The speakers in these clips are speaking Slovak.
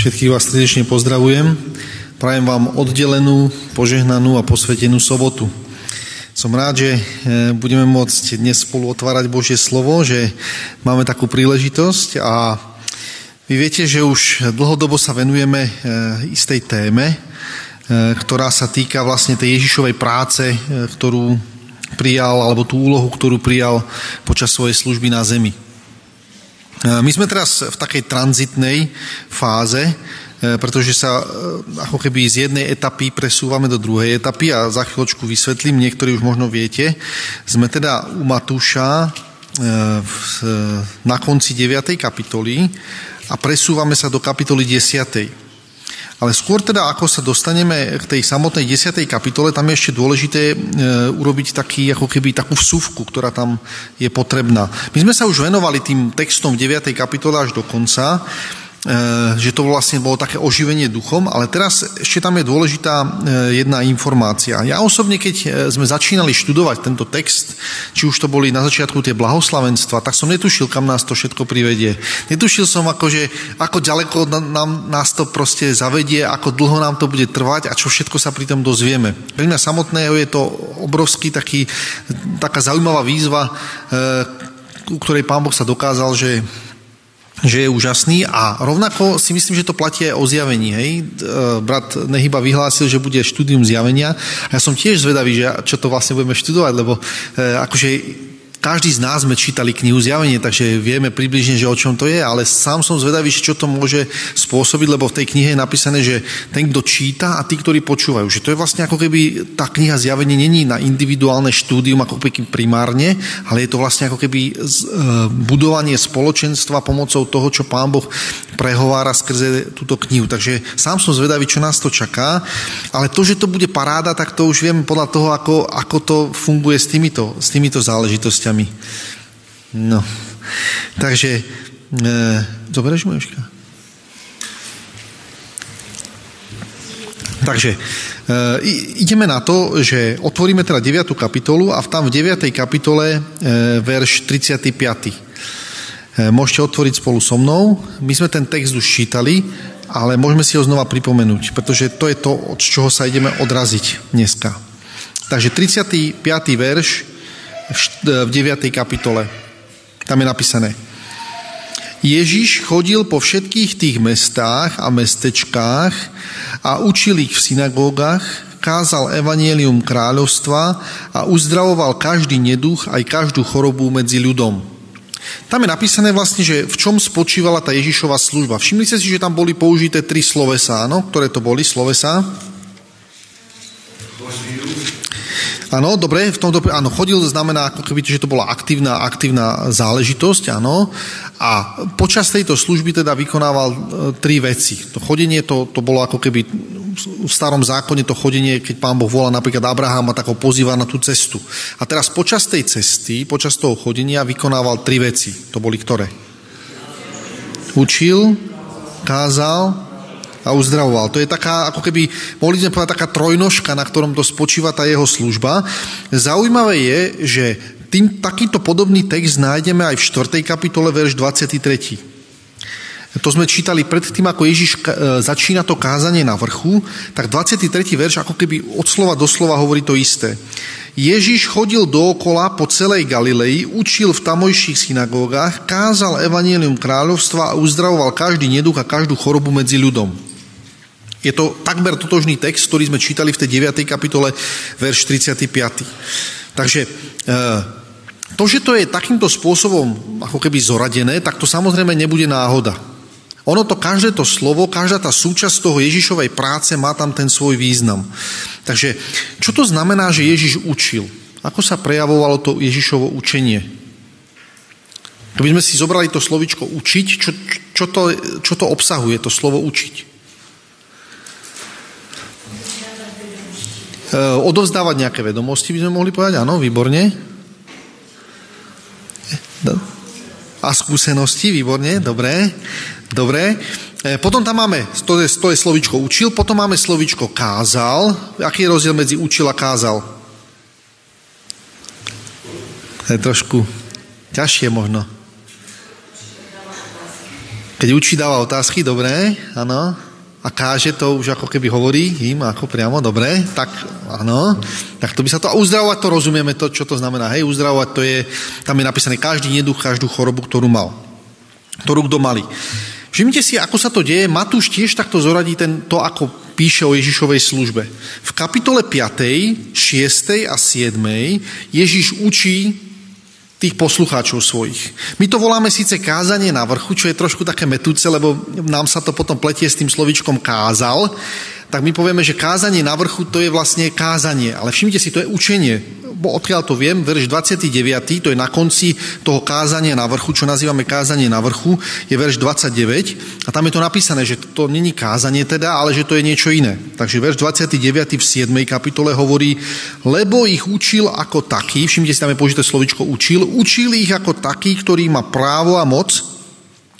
Všetkých vás srdečne pozdravujem. Prajem vám oddelenú, požehnanú a posvetenú sobotu. Som rád, že e, budeme môcť dnes spolu otvárať Božie slovo, že máme takú príležitosť a vy viete, že už dlhodobo sa venujeme e, istej téme, e, ktorá sa týka vlastne tej Ježišovej práce, ktorú prijal, alebo tú úlohu, ktorú prijal počas svojej služby na zemi. My sme teraz v takej tranzitnej fáze, e, pretože sa e, ako keby z jednej etapy presúvame do druhej etapy a za chvíľočku vysvetlím, niektorí už možno viete. Sme teda u Matúša e, na konci 9. kapitoly a presúvame sa do kapitoly 10. Ale skôr teda, ako sa dostaneme k tej samotnej 10. kapitole, tam je ešte dôležité e, urobiť taký, ako keby takú vsuvku, ktorá tam je potrebná. My sme sa už venovali tým textom v 9. kapitole až do konca že to vlastne bolo také oživenie duchom, ale teraz ešte tam je dôležitá e, jedna informácia. Ja osobne, keď e, sme začínali študovať tento text, či už to boli na začiatku tie blahoslavenstva, tak som netušil, kam nás to všetko privedie. Netušil som, ako, že, ako ďaleko nám, nás to proste zavedie, ako dlho nám to bude trvať a čo všetko sa pri tom dozvieme. Pre mňa samotného je to obrovský taký, taká zaujímavá výzva, u ktorej pán Boh sa dokázal, že že je úžasný a rovnako si myslím, že to platí aj o zjavení. Hej? E, brat Nehyba vyhlásil, že bude štúdium zjavenia a ja som tiež zvedavý, že čo to vlastne budeme študovať, lebo e, akože každý z nás sme čítali knihu Zjavenie, takže vieme približne, že o čom to je, ale sám som zvedavý, čo to môže spôsobiť, lebo v tej knihe je napísané, že ten, kto číta a tí, ktorí počúvajú, že to je vlastne ako keby tá kniha Zjavenie není na individuálne štúdium ako keby primárne, ale je to vlastne ako keby e, budovanie spoločenstva pomocou toho, čo Pán Boh prehovára skrze túto knihu. Takže sám som zvedavý, čo nás to čaká, ale to, že to bude paráda, tak to už viem podľa toho, ako, ako to funguje s týmito, s týmito záležitostiami vecami. No, takže, e, zoberieš Moješka? Takže e, ideme na to, že otvoríme teda 9. kapitolu a tam v 9. kapitole e, verš 35. E, môžete otvoriť spolu so mnou. My sme ten text už čítali, ale môžeme si ho znova pripomenúť, pretože to je to, od čoho sa ideme odraziť dneska. Takže 35. verš v 9. kapitole. Tam je napísané. Ježiš chodil po všetkých tých mestách a mestečkách a učil ich v synagógach, kázal evanielium kráľovstva a uzdravoval každý neduch aj každú chorobu medzi ľudom. Tam je napísané vlastne, že v čom spočívala tá Ježišova služba. Všimli ste si, že tam boli použité tri slovesa, áno? Ktoré to boli slovesa? Áno, dobre, v tomto, áno, chodil znamená ako keby, že to bola aktívna, aktívna záležitosť, áno. A počas tejto služby teda vykonával e, tri veci. To chodenie, to, to bolo ako keby v starom zákone to chodenie, keď pán Boh volá napríklad Abrahama, tak ho pozýva na tú cestu. A teraz počas tej cesty, počas toho chodenia vykonával tri veci. To boli ktoré? Učil, kázal a uzdravoval. To je taká, ako keby, mohli sme povedať, taká trojnožka, na ktorom to spočíva tá jeho služba. Zaujímavé je, že tým, takýto podobný text nájdeme aj v 4. kapitole, verš 23. To sme čítali predtým, ako Ježiš e, začína to kázanie na vrchu, tak 23. verš ako keby od slova do slova hovorí to isté. Ježiš chodil dookola po celej Galilei, učil v tamojších synagógach, kázal evanielium kráľovstva a uzdravoval každý neduch a každú chorobu medzi ľudom. Je to takmer totožný text, ktorý sme čítali v tej 9. kapitole, verš 35. Takže e, to, že to je takýmto spôsobom ako keby zoradené, tak to samozrejme nebude náhoda. Ono to, každé to slovo, každá tá súčasť toho Ježišovej práce má tam ten svoj význam. Takže čo to znamená, že Ježiš učil? Ako sa prejavovalo to Ježišovo učenie? Keby sme si zobrali to slovičko učiť, čo, čo, to, čo to obsahuje, to slovo učiť? Odovzdávať nejaké vedomosti, by sme mohli povedať, áno, výborne. A skúsenosti, výborne, dobré, dobré. Eh, potom tam máme, to je, to je slovičko učil, potom máme slovičko kázal. Aký je rozdiel medzi učil a kázal? To je trošku ťažšie možno. Keď učí, dáva otázky, dobré, áno. A káže to už ako keby hovorí im, ako priamo, dobre, tak áno. Tak to by sa to, a uzdravovať to rozumieme, to, čo to znamená. Hej, uzdravovať to je, tam je napísané každý neduch, každú chorobu, ktorú mal. Ktorú kto mali. Všimnite si, ako sa to deje. Matúš tiež takto zoradí ten, to, ako píše o Ježišovej službe. V kapitole 5., 6. a 7. Ježiš učí tých poslucháčov svojich. My to voláme síce kázanie na vrchu, čo je trošku také metúce, lebo nám sa to potom pletie s tým slovičkom kázal, tak my povieme, že kázanie na vrchu to je vlastne kázanie. Ale všimnite si, to je učenie bo odkiaľ to viem, verš 29, to je na konci toho kázania na vrchu, čo nazývame kázanie na vrchu, je verš 29 a tam je to napísané, že to není kázanie teda, ale že to je niečo iné. Takže verš 29 v 7. kapitole hovorí, lebo ich učil ako taký, všimte si, tam je použité slovičko učil, učil ich ako taký, ktorý má právo a moc,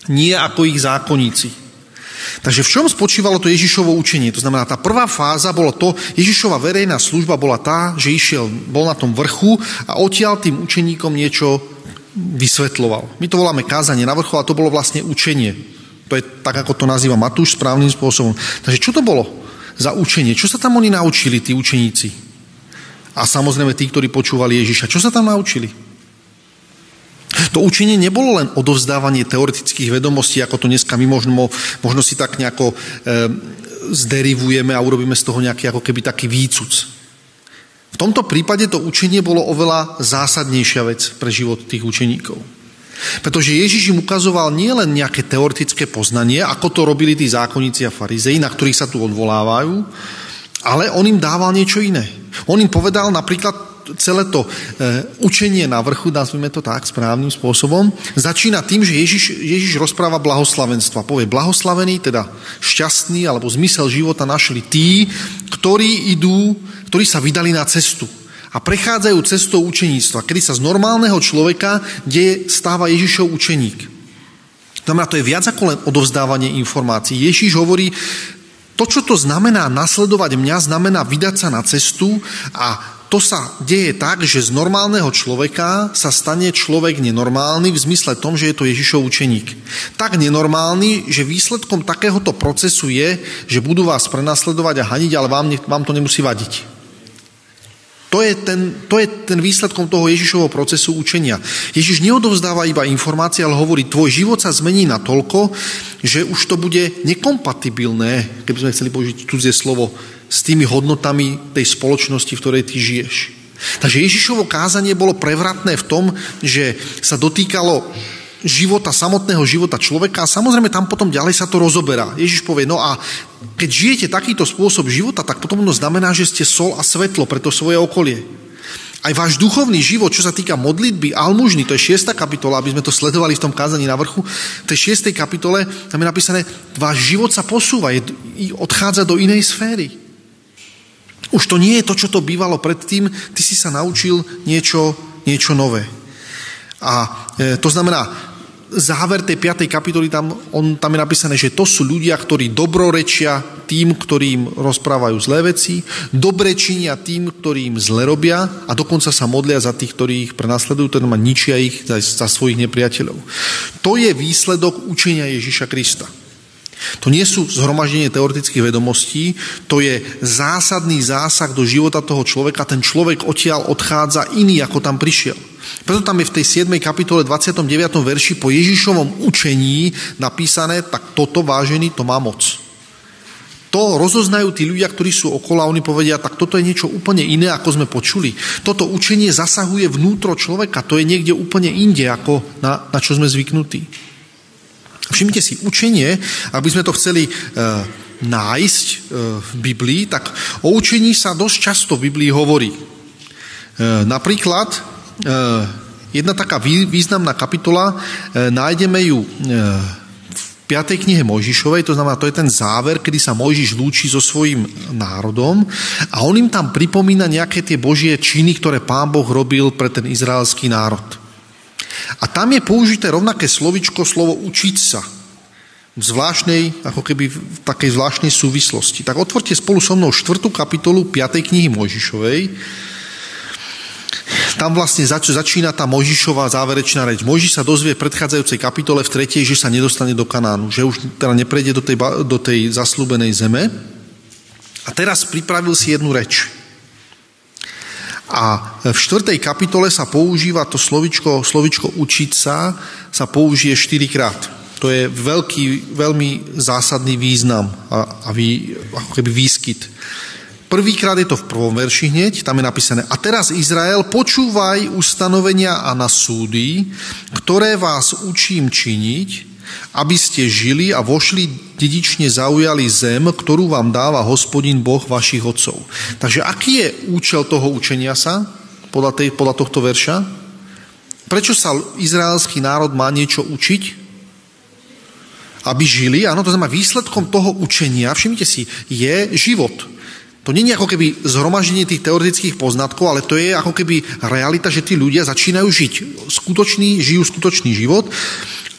nie ako ich zákonníci. Takže v čom spočívalo to Ježišovo učenie? To znamená, tá prvá fáza bolo to, Ježišova verejná služba bola tá, že išiel, bol na tom vrchu a odtiaľ tým učeníkom niečo vysvetloval. My to voláme kázanie na vrchu, a to bolo vlastne učenie. To je tak, ako to nazýva Matúš správnym spôsobom. Takže čo to bolo za učenie? Čo sa tam oni naučili, tí učeníci? A samozrejme tí, ktorí počúvali Ježiša. Čo sa tam naučili? To učenie nebolo len odovzdávanie teoretických vedomostí, ako to dneska my možno, možno si tak nejako e, zderivujeme a urobíme z toho nejaký ako keby taký výcuc. V tomto prípade to učenie bolo oveľa zásadnejšia vec pre život tých učeníkov. Pretože Ježiš im ukazoval nielen nejaké teoretické poznanie, ako to robili tí zákonníci a farizei, na ktorých sa tu odvolávajú, ale on im dával niečo iné. On im povedal napríklad celé to e, učenie na vrchu, nazvime to tak správnym spôsobom, začína tým, že Ježiš, Ježiš rozpráva blahoslavenstva. Povie blahoslavený, teda šťastný, alebo zmysel života našli tí, ktorí idú, ktorí sa vydali na cestu a prechádzajú cestou učeníctva, kedy sa z normálneho človeka deje, stáva Ježišov učeník. Znamená, to je viac ako len odovzdávanie informácií. Ježiš hovorí, to, čo to znamená nasledovať mňa, znamená vydať sa na cestu a to sa deje tak, že z normálneho človeka sa stane človek nenormálny v zmysle tom, že je to Ježišov učeník. Tak nenormálny, že výsledkom takéhoto procesu je, že budú vás prenasledovať a haniť, ale vám, vám to nemusí vadiť. To je, ten, to je ten výsledkom toho Ježišovho procesu učenia. Ježiš neodovzdáva iba informácie, ale hovorí, tvoj život sa zmení na toľko, že už to bude nekompatibilné, keby sme chceli použiť cudzie slovo, s tými hodnotami tej spoločnosti, v ktorej ty žiješ. Takže Ježišovo kázanie bolo prevratné v tom, že sa dotýkalo života, samotného života človeka a samozrejme tam potom ďalej sa to rozoberá. Ježiš povie, no a keď žijete takýto spôsob života, tak potom to znamená, že ste sol a svetlo pre to svoje okolie. Aj váš duchovný život, čo sa týka modlitby, almužny, to je 6. kapitola, aby sme to sledovali v tom kázaní na vrchu, v tej 6. kapitole tam je napísané, váš život sa posúva, je, odchádza do inej sféry. Už to nie je to, čo to bývalo predtým, ty si sa naučil niečo, niečo nové. A e, to znamená, záver tej 5. kapitoly, tam, on, tam je napísané, že to sú ľudia, ktorí dobrorečia tým, ktorým rozprávajú zlé veci, dobrečinia tým, ktorým zle robia a dokonca sa modlia za tých, ktorí ich prenasledujú, teda ničia ich za, za svojich nepriateľov. To je výsledok učenia Ježiša Krista. To nie sú zhromaždenie teoretických vedomostí, to je zásadný zásah do života toho človeka. Ten človek odtiaľ odchádza iný, ako tam prišiel. Preto tam je v tej 7. kapitole 29. verši po Ježišovom učení napísané, tak toto vážený, to má moc. To rozoznajú tí ľudia, ktorí sú okolo a oni povedia, tak toto je niečo úplne iné, ako sme počuli. Toto učenie zasahuje vnútro človeka, to je niekde úplne inde, ako na, na čo sme zvyknutí. Všimnite si, učenie, aby sme to chceli e, nájsť e, v Biblii, tak o učení sa dosť často v Biblii hovorí. E, napríklad, e, jedna taká vý, významná kapitola, e, nájdeme ju e, v 5. knihe Mojžišovej, to znamená, to je ten záver, kedy sa Mojžiš lúči so svojím národom a on im tam pripomína nejaké tie božie činy, ktoré pán Boh robil pre ten izraelský národ. A tam je použité rovnaké slovičko, slovo učiť sa. V zvláštnej, ako keby v takej zvláštnej súvislosti. Tak otvorte spolu so mnou 4. kapitolu 5. knihy Mojžišovej. tam vlastne zač- začína tá Mojžišová záverečná reč. Mojžiš sa dozvie v predchádzajúcej kapitole v tretej, že sa nedostane do Kanánu, že už teda neprejde do tej, do tej zaslúbenej zeme. A teraz pripravil si jednu reč. A v štvrtej kapitole sa používa to slovičko, slovičko učiť sa, sa použije štyrikrát. To je veľký, veľmi zásadný význam a, a vý, ako keby výskyt. Prvýkrát je to v prvom verši hneď, tam je napísané A teraz Izrael, počúvaj ustanovenia a na súdy, ktoré vás učím činiť, aby ste žili a vošli dedične zaujali zem, ktorú vám dáva hospodin Boh vašich otcov. Takže aký je účel toho učenia sa podľa, tej, podľa tohto verša? Prečo sa izraelský národ má niečo učiť? aby žili, áno, to znamená výsledkom toho učenia, všimnite si, je život. To nie je ako keby zhromaždenie tých teoretických poznatkov, ale to je ako keby realita, že tí ľudia začínajú žiť. Skutočný, žijú skutočný život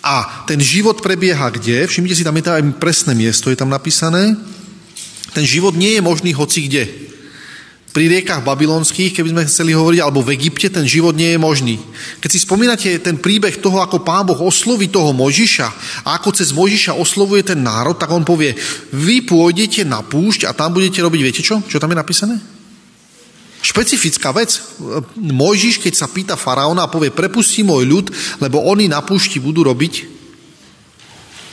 a ten život prebieha kde? Všimnite si, tam je tam aj presné miesto, je tam napísané. Ten život nie je možný hoci kde pri riekach babylonských, keby sme chceli hovoriť, alebo v Egypte, ten život nie je možný. Keď si spomínate ten príbeh toho, ako pán Boh osloví toho Mojžiša a ako cez Mojžiša oslovuje ten národ, tak on povie, vy pôjdete na púšť a tam budete robiť, viete čo? Čo tam je napísané? Špecifická vec. Mojžiš, keď sa pýta faraóna a povie, prepustí môj ľud, lebo oni na púšti budú robiť.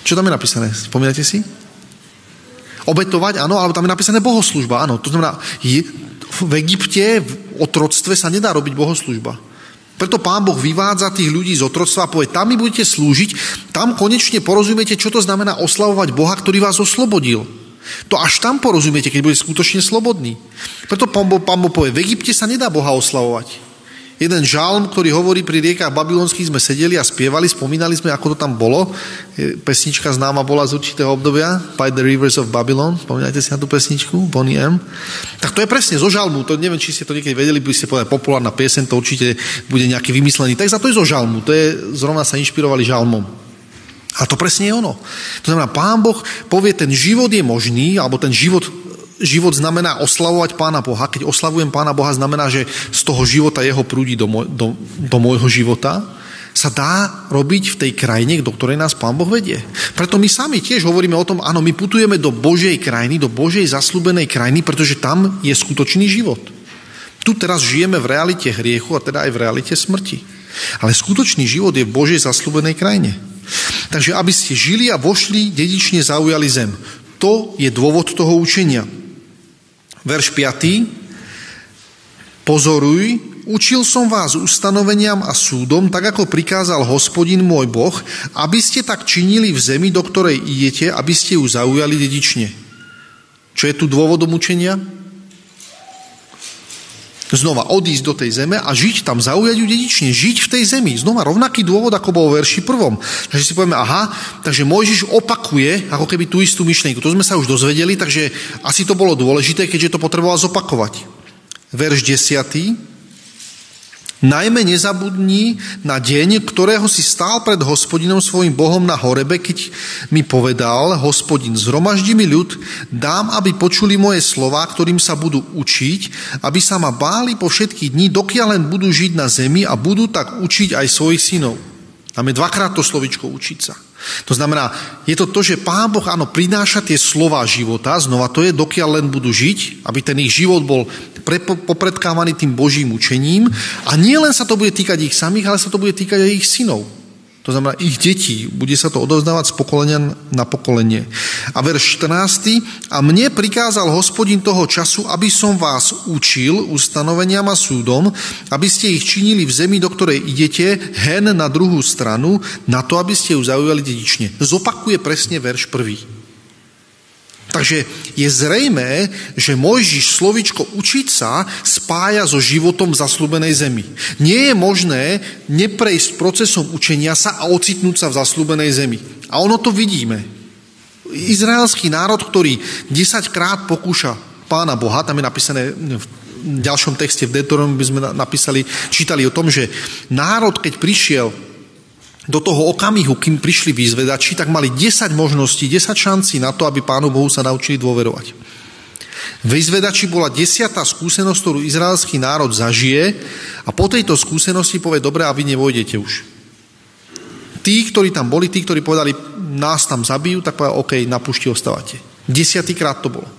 Čo tam je napísané? Spomínate si? Obetovať, áno, ale tam je napísané bohoslužba, áno. To znamená, je, v Egypte v otroctve sa nedá robiť bohoslužba. Preto pán Boh vyvádza tých ľudí z otroctva a povie, tam mi budete slúžiť, tam konečne porozumiete, čo to znamená oslavovať Boha, ktorý vás oslobodil. To až tam porozumiete, keď budete skutočne slobodní. Preto pán Boh, pán povie, v Egypte sa nedá Boha oslavovať. Jeden žalm, ktorý hovorí pri riekach babylonských, sme sedeli a spievali, spomínali sme, ako to tam bolo. Pesnička známa bola z určitého obdobia, By the Rivers of Babylon. Spomínate si na tú pesničku, Bonnie M. Tak to je presne zo žalmu, to neviem, či ste to niekedy vedeli, by ste povedali populárna piesen, to určite bude nejaký vymyslený text, a to je zo žalmu, to je, zrovna sa inšpirovali žalmom. A to presne je ono. To znamená, pán Boh povie, ten život je možný, alebo ten život život znamená oslavovať Pána Boha. Keď oslavujem Pána Boha, znamená, že z toho života jeho prúdi do, môj, do, do môjho života sa dá robiť v tej krajine, do ktorej nás Pán Boh vedie. Preto my sami tiež hovoríme o tom, áno, my putujeme do Božej krajiny, do Božej zaslúbenej krajiny, pretože tam je skutočný život. Tu teraz žijeme v realite hriechu a teda aj v realite smrti. Ale skutočný život je v Božej zaslúbenej krajine. Takže aby ste žili a vošli, dedične zaujali zem. To je dôvod toho učenia. Verš 5. Pozoruj, učil som vás ustanoveniam a súdom, tak ako prikázal hospodin môj Boh, aby ste tak činili v zemi, do ktorej idete, aby ste ju zaujali dedične. Čo je tu dôvodom učenia? Znova odísť do tej zeme a žiť tam, zaujať ju dedične, žiť v tej zemi. Znova rovnaký dôvod, ako bol v verši prvom. Takže si povieme, aha, takže Mojžiš opakuje ako keby tú istú myšlienku. To sme sa už dozvedeli, takže asi to bolo dôležité, keďže to potreboval zopakovať. Verš 10. Najmä nezabudni na deň, ktorého si stál pred hospodinom svojim Bohom na horebe, keď mi povedal, hospodin, zhromaždi mi ľud, dám, aby počuli moje slova, ktorým sa budú učiť, aby sa ma báli po všetky dní, dokiaľ len budú žiť na zemi a budú tak učiť aj svojich synov. Tam je dvakrát to slovičko učiť sa. To znamená, je to to, že Pán Boh áno, prináša tie slova života, znova to je, dokiaľ len budú žiť, aby ten ich život bol popredkávaný tým Božím učením a nie len sa to bude týkať ich samých, ale sa to bude týkať aj ich synov. To znamená ich detí. Bude sa to odovzdávať z pokolenia na pokolenie. A verš 14. A mne prikázal hospodin toho času, aby som vás učil ustanoveniam a súdom, aby ste ich činili v zemi, do ktorej idete, hen na druhú stranu, na to, aby ste ju zaujali dedične. Zopakuje presne verš prvý. Takže je zrejmé, že Mojžiš slovičko učiť sa spája so životom v zaslúbenej zemi. Nie je možné neprejsť procesom učenia sa a ocitnúť sa v zaslúbenej zemi. A ono to vidíme. Izraelský národ, ktorý desaťkrát pokúša pána Boha, tam je napísané v ďalšom texte v Deuteronomy by sme napísali, čítali o tom, že národ, keď prišiel do toho okamihu, kým prišli výzvedači, tak mali 10 možností, 10 šancí na to, aby Pánu Bohu sa naučili dôverovať. Vyzvedači bola desiatá skúsenosť, ktorú izraelský národ zažije a po tejto skúsenosti povie, dobre, a vy nevojdete už. Tí, ktorí tam boli, tí, ktorí povedali, nás tam zabijú, tak povedali, OK, na pušti ostávate. Desiatýkrát to bolo.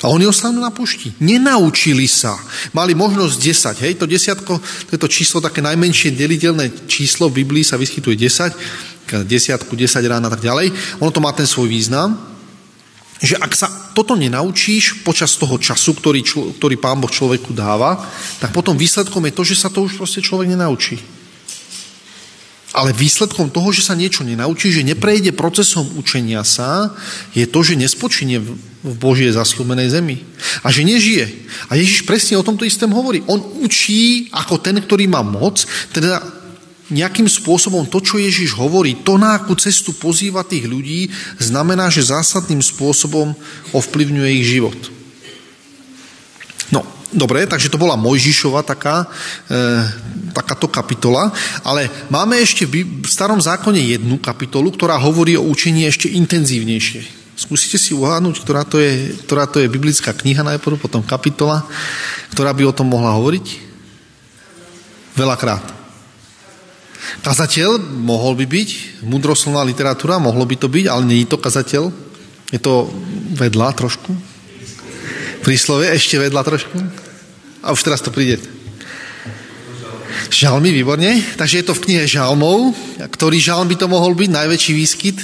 A oni ostanú na pušti. Nenaučili sa. Mali možnosť 10. Hej, to desiatko, to je to číslo, také najmenšie deliteľné číslo v Biblii sa vyskytuje 10, desiatku, 10 rána a tak ďalej. Ono to má ten svoj význam. Že ak sa toto nenaučíš počas toho času, ktorý, ktorý Pán Boh človeku dáva, tak potom výsledkom je to, že sa to už proste človek nenaučí. Ale výsledkom toho, že sa niečo nenaučí, že neprejde procesom učenia sa, je to, že nespočinie v Božie zaslúbenej zemi. A že nežije. A Ježiš presne o tomto istém hovorí. On učí ako ten, ktorý má moc, teda nejakým spôsobom to, čo Ježiš hovorí, to, na akú cestu pozýva tých ľudí, znamená, že zásadným spôsobom ovplyvňuje ich život. No, Dobre, takže to bola Mojžišova taká, e, takáto kapitola, ale máme ešte v starom zákone jednu kapitolu, ktorá hovorí o učení ešte intenzívnejšie. Skúsite si uhádnuť, ktorá to je, ktorá to je biblická kniha najprv, potom kapitola, ktorá by o tom mohla hovoriť? Veľakrát. Kazateľ mohol by byť, mudroslovná literatúra, mohlo by to byť, ale je to kazateľ. Je to vedľa trošku, príslove, ešte vedľa trošku. A už teraz to príde. Žalmy, výborne. Takže je to v knihe Žalmov. Ktorý žalm by to mohol byť? Najväčší výskyt?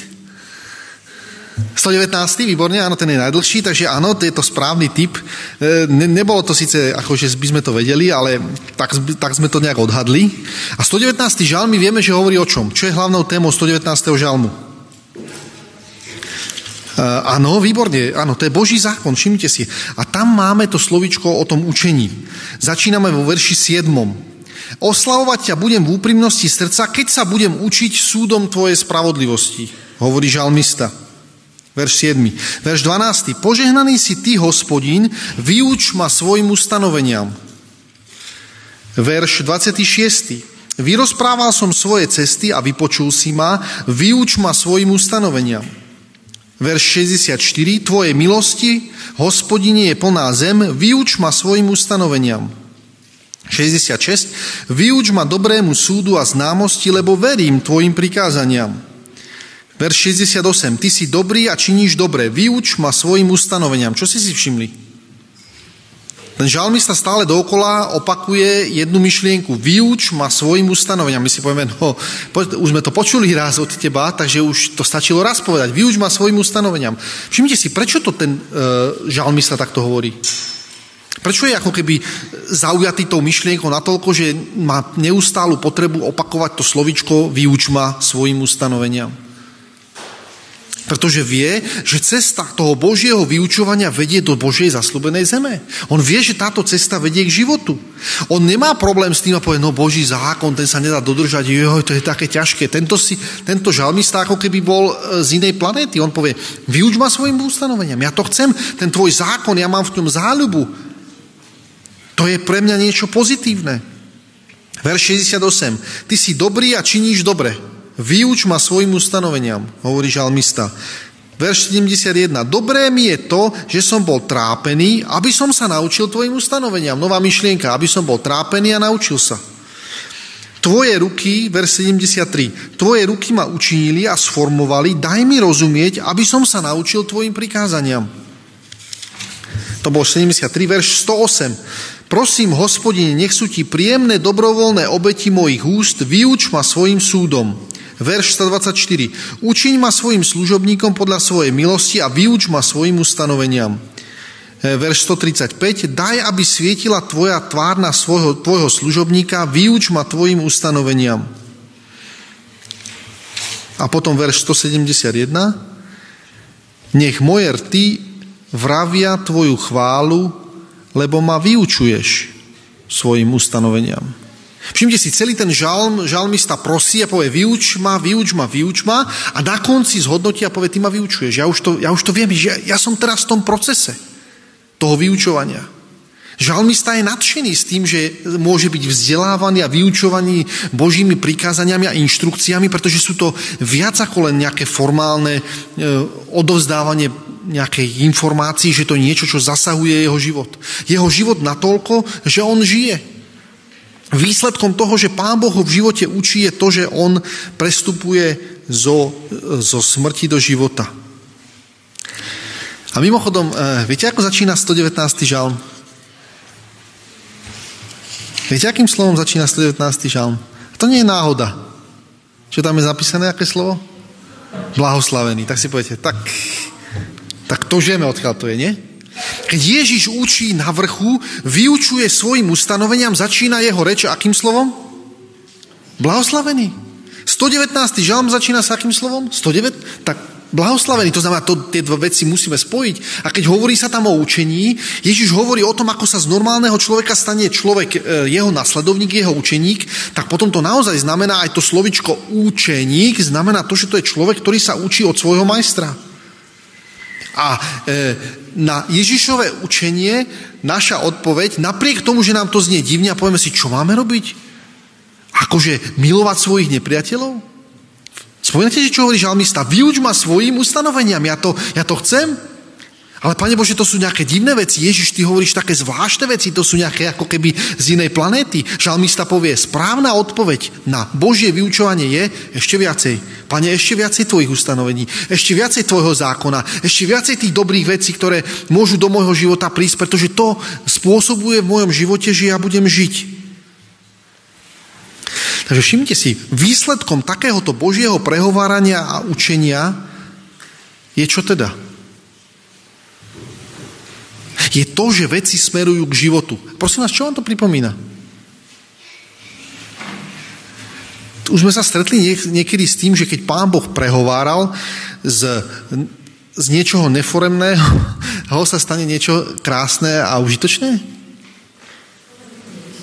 119. Výborne, áno, ten je najdlhší, takže áno, to je to správny typ. E, ne, nebolo to síce, ako že by sme to vedeli, ale tak, tak sme to nejak odhadli. A 119. žalmy vieme, že hovorí o čom? Čo je hlavnou témou 119. žalmu? Eh, áno, výborne, áno, to je Boží zákon, všimnite si. A tam máme to slovičko o tom učení. Začíname vo verši 7. Oslavovať ťa budem v úprimnosti srdca, keď sa budem učiť súdom tvojej spravodlivosti, hovorí žalmista. Verš 7. Verš 12. Požehnaný si ty, hospodín, vyuč ma svojim ustanoveniam. Verš 26. Vyrozprával som svoje cesty a vypočul si ma, vyuč ma svojim ustanoveniam. Verš 64. Tvoje milosti, hospodine, je plná zem, vyuč ma svojim ustanoveniam. 66. Vyuč ma dobrému súdu a známosti, lebo verím tvojim prikázaniam. Verš 68. Ty si dobrý a činíš dobre. Vyuč ma svojim ustanoveniam. Čo si si všimli? Ten žalmista stále dookola opakuje jednu myšlienku. Vyuč ma svojim ustanoveniam. My si povieme, no, už sme to počuli raz od teba, takže už to stačilo raz povedať. Vyuč ma svojim ustanoveniam. Všimnite si, prečo to ten e, žalmista takto hovorí? Prečo je ako keby zaujatý tou myšlienkou natoľko, že má neustálu potrebu opakovať to slovičko vyuč ma svojim ustanoveniam? Pretože vie, že cesta toho Božieho vyučovania vedie do Božej zaslúbenej zeme. On vie, že táto cesta vedie k životu. On nemá problém s tým a povie, no Boží zákon, ten sa nedá dodržať, joj, to je také ťažké. Tento, si, tento žalmista ako keby bol e, z inej planéty. On povie, vyuč ma svojim ustanoveniam. Ja to chcem, ten tvoj zákon, ja mám v ňom záľubu. To je pre mňa niečo pozitívne. Verš 68. Ty si dobrý a činíš dobre. Vyuč ma svojim ustanoveniam, hovorí žalmista. Verš 71. Dobré mi je to, že som bol trápený, aby som sa naučil tvojim ustanoveniam. Nová myšlienka, aby som bol trápený a naučil sa. Tvoje ruky, verš 73, tvoje ruky ma učinili a sformovali, daj mi rozumieť, aby som sa naučil tvojim prikázaniam. To bol 73, verš 108. Prosím, hospodine, nech sú ti príjemné dobrovoľné obeti mojich úst, vyuč ma svojim súdom. Verš 124. Učiň ma svojim služobníkom podľa svojej milosti a vyuč ma svojim ustanoveniam. E, verš 135. Daj, aby svietila tvoja tvár na svojho, tvojho služobníka, vyuč ma tvojim ustanoveniam. A potom verš 171. Nech moje rty vravia tvoju chválu, lebo ma vyučuješ svojim ustanoveniam. Všimte si, celý ten žalm, žalmista prosí a povie, vyuč ma, vyuč ma, vyuč ma a na konci zhodnotí a povie, ty ma vyučuješ. Ja už to, ja už to viem, že ja, ja som teraz v tom procese toho vyučovania. Žalmista je nadšený s tým, že môže byť vzdelávaný a vyučovaný Božími prikázaniami a inštrukciami, pretože sú to viac ako len nejaké formálne e, odovzdávanie nejakej informácii, že to je niečo, čo zasahuje jeho život. Jeho život natoľko, že on žije. Výsledkom toho, že Pán Boh ho v živote učí, je to, že on prestupuje zo, zo smrti do života. A mimochodom, eh, viete, ako začína 119. žalm? Viete, akým slovom začína 119. žalm? To nie je náhoda. Čo tam je zapísané, aké slovo? Blahoslavený. Tak si poviete, tak, tak to žijeme, odkiaľ to je, nie? Keď Ježiš učí na vrchu, vyučuje svojim ustanoveniam, začína jeho reč akým slovom? Blahoslavený. 119. žalm začína s akým slovom? 109? Tak blahoslavený. To znamená, to, tie dve veci musíme spojiť. A keď hovorí sa tam o učení, Ježiš hovorí o tom, ako sa z normálneho človeka stane človek, e, jeho nasledovník, jeho učeník, tak potom to naozaj znamená aj to slovičko učeník, znamená to, že to je človek, ktorý sa učí od svojho majstra. A e, na Ježišové učenie naša odpoveď, napriek tomu, že nám to znie divne a povieme si, čo máme robiť? Akože milovať svojich nepriateľov? Spomínate si, čo hovorí žalmista? Vyuč ma svojim ustanoveniam, ja to, ja to chcem. Ale Pane Bože, to sú nejaké divné veci. Ježiš, ty hovoríš také zvláštne veci, to sú nejaké ako keby z inej planéty. Žalmista povie, správna odpoveď na Božie vyučovanie je ešte viacej. Pane, ešte viacej tvojich ustanovení, ešte viacej tvojho zákona, ešte viacej tých dobrých vecí, ktoré môžu do môjho života prísť, pretože to spôsobuje v mojom živote, že ja budem žiť. Takže všimnite si, výsledkom takéhoto Božieho prehovárania a učenia je čo teda? Je to, že veci smerujú k životu. Prosím vás, čo vám to pripomína? Už sme sa stretli niekedy s tým, že keď Pán Boh prehováral z, z niečoho neforemného, ho sa stane niečo krásne a užitočné?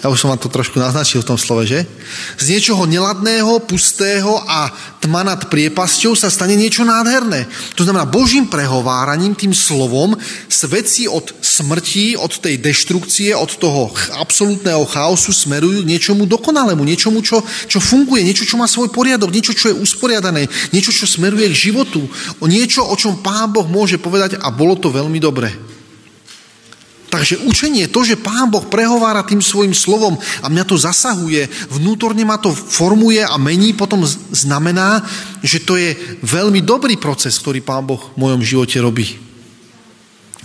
Ja už som vám to trošku naznačil v tom slove, že? Z niečoho neladného, pustého a tma nad priepasťou sa stane niečo nádherné. To znamená, Božím prehováraním, tým slovom, veci od smrti, od tej deštrukcie, od toho absolútneho chaosu smerujú niečomu dokonalému, niečomu, čo, čo funguje, niečo, čo má svoj poriadok, niečo, čo je usporiadané, niečo, čo smeruje k životu, o niečo, o čom Pán Boh môže povedať a bolo to veľmi dobré. Takže učenie, to, že Pán Boh prehovára tým svojim slovom a mňa to zasahuje, vnútorne ma to formuje a mení, potom znamená, že to je veľmi dobrý proces, ktorý Pán Boh v mojom živote robí.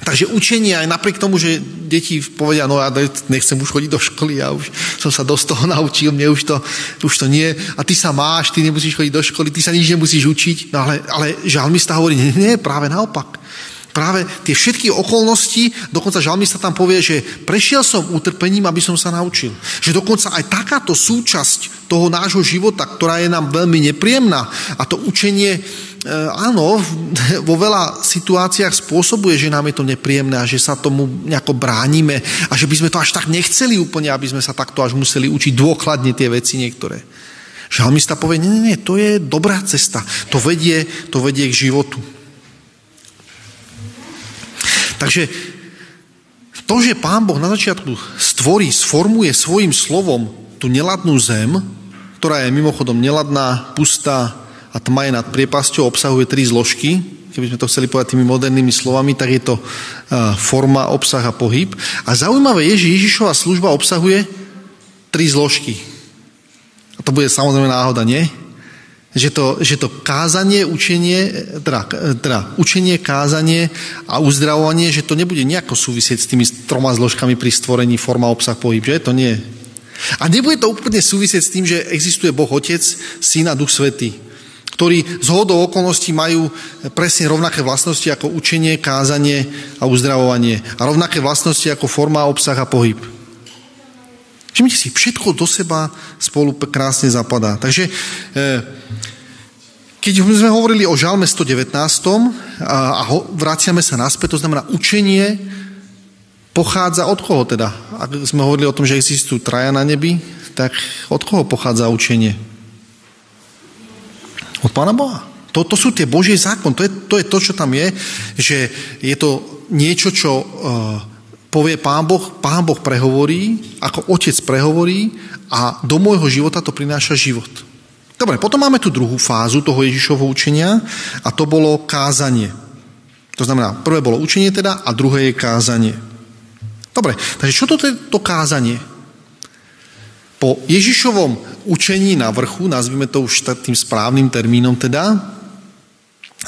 Takže učenie aj napriek tomu, že deti povedia, no ja nechcem už chodiť do školy, ja už som sa dosť toho naučil, mne už to, už to nie, a ty sa máš, ty nemusíš chodiť do školy, ty sa nič nemusíš učiť, no ale, ale žalmista hovorí, nie, nie, práve naopak práve tie všetky okolnosti, dokonca žalmista tam povie, že prešiel som utrpením, aby som sa naučil. Že dokonca aj takáto súčasť toho nášho života, ktorá je nám veľmi nepríjemná a to učenie, e, áno, vo veľa situáciách spôsobuje, že nám je to nepríjemné a že sa tomu nejako bránime a že by sme to až tak nechceli úplne, aby sme sa takto až museli učiť dôkladne tie veci niektoré. Žalmista povie, nie, nie, nie, to je dobrá cesta. To vedie, to vedie k životu. Takže to, že Pán Boh na začiatku stvorí, sformuje svojim slovom tú neladnú zem, ktorá je mimochodom neladná, pustá a tma je nad priepasťou, obsahuje tri zložky, keby sme to chceli povedať tými modernými slovami, tak je to forma, obsah a pohyb. A zaujímavé je, že Ježišova služba obsahuje tri zložky. A to bude samozrejme náhoda, nie? Že to, že to kázanie, učenie, teda, teda učenie, kázanie a uzdravovanie, že to nebude nejako súvisieť s tými troma zložkami pri stvorení forma, obsah, pohyb, že? To nie. A nebude to úplne súvisieť s tým, že existuje Boh Otec, Syn a Duch Svetý, ktorí z hodou okolností majú presne rovnaké vlastnosti ako učenie, kázanie a uzdravovanie. A rovnaké vlastnosti ako forma, obsah a pohyb. Všimnite si, všetko do seba spolu krásne zapadá. Takže e, keď sme hovorili o žalme 119 a, vraciame sa naspäť, to znamená učenie pochádza od koho teda? Ak sme hovorili o tom, že existujú traja na nebi, tak od koho pochádza učenie? Od Pána Boha. To, to sú tie Božie zákon, to je, to je to, čo tam je, že je to niečo, čo uh, povie Pán Boh, Pán Boh prehovorí, ako Otec prehovorí a do môjho života to prináša život. Dobre, potom máme tu druhú fázu toho Ježišovho učenia a to bolo kázanie. To znamená, prvé bolo učenie teda a druhé je kázanie. Dobre, takže čo to je to kázanie? Po Ježišovom učení na vrchu, nazvime to už tým správnym termínom teda,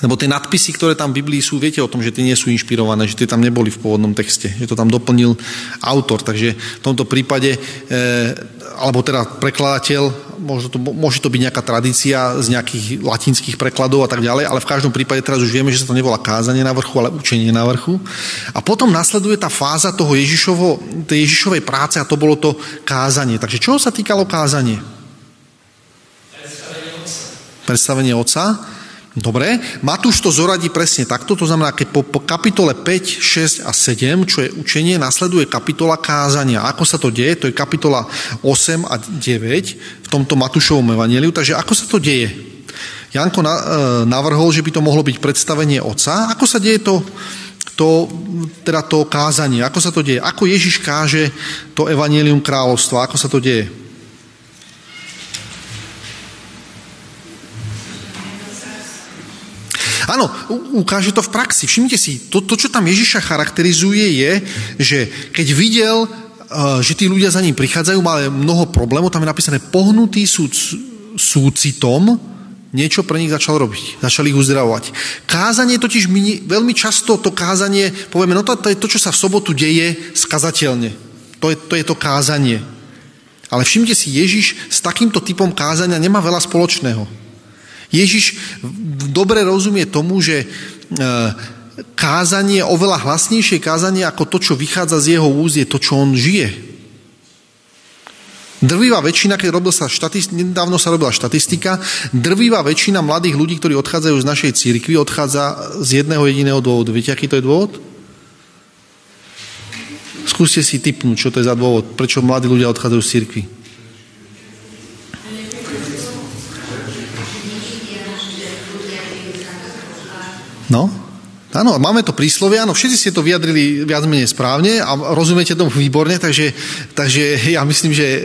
lebo tie nadpisy, ktoré tam v Biblii sú, viete o tom, že tie nie sú inšpirované, že tie tam neboli v pôvodnom texte, že to tam doplnil autor. Takže v tomto prípade, e, alebo teda prekladateľ, môže to, môže to byť nejaká tradícia z nejakých latinských prekladov a tak ďalej, ale v každom prípade teraz už vieme, že sa to nebola kázanie na vrchu, ale učenie na vrchu. A potom nasleduje tá fáza toho Ježišovo, tej Ježišovej práce a to bolo to kázanie. Takže čoho sa týkalo kázanie? Predstavenie oca. Predstavenie oca. Dobre, Matúš to zoradí presne takto, to znamená, keď po, po kapitole 5, 6 a 7, čo je učenie, nasleduje kapitola kázania. Ako sa to deje? To je kapitola 8 a 9 v tomto Matúšovom evaneliu. Takže ako sa to deje? Janko na, e, navrhol, že by to mohlo byť predstavenie Otca. Ako sa deje to, to, teda to kázanie? Ako sa to deje? Ako Ježiš káže to evanelium kráľovstva? Ako sa to deje? Áno, ukáže to v praxi. Všimnite si, to, to, čo tam Ježiša charakterizuje, je, že keď videl, eh, že tí ľudia za ním prichádzajú, mali mnoho problémov, tam je napísané pohnutý súd, súcitom, niečo pre nich začal robiť, začal ich uzdravovať. Kázanie totiž my veľmi často to kázanie, povieme, no to, to je to, čo sa v sobotu deje skazateľne. To je, to je to kázanie. Ale všimte si, Ježiš s takýmto typom kázania nemá veľa spoločného. Ježiš dobre rozumie tomu, že e, kázanie, oveľa hlasnejšie kázanie ako to, čo vychádza z jeho úz, je to, čo on žije. Drvivá väčšina, keď robil sa štatist, nedávno sa robila štatistika, drvivá väčšina mladých ľudí, ktorí odchádzajú z našej církvy, odchádza z jedného jediného dôvodu. Viete, aký to je dôvod? Skúste si typnúť, čo to je za dôvod, prečo mladí ľudia odchádzajú z církvy. No, áno, máme to príslovie, áno, všetci ste to vyjadrili viac menej správne a rozumiete tomu výborne, takže, takže ja myslím, že e,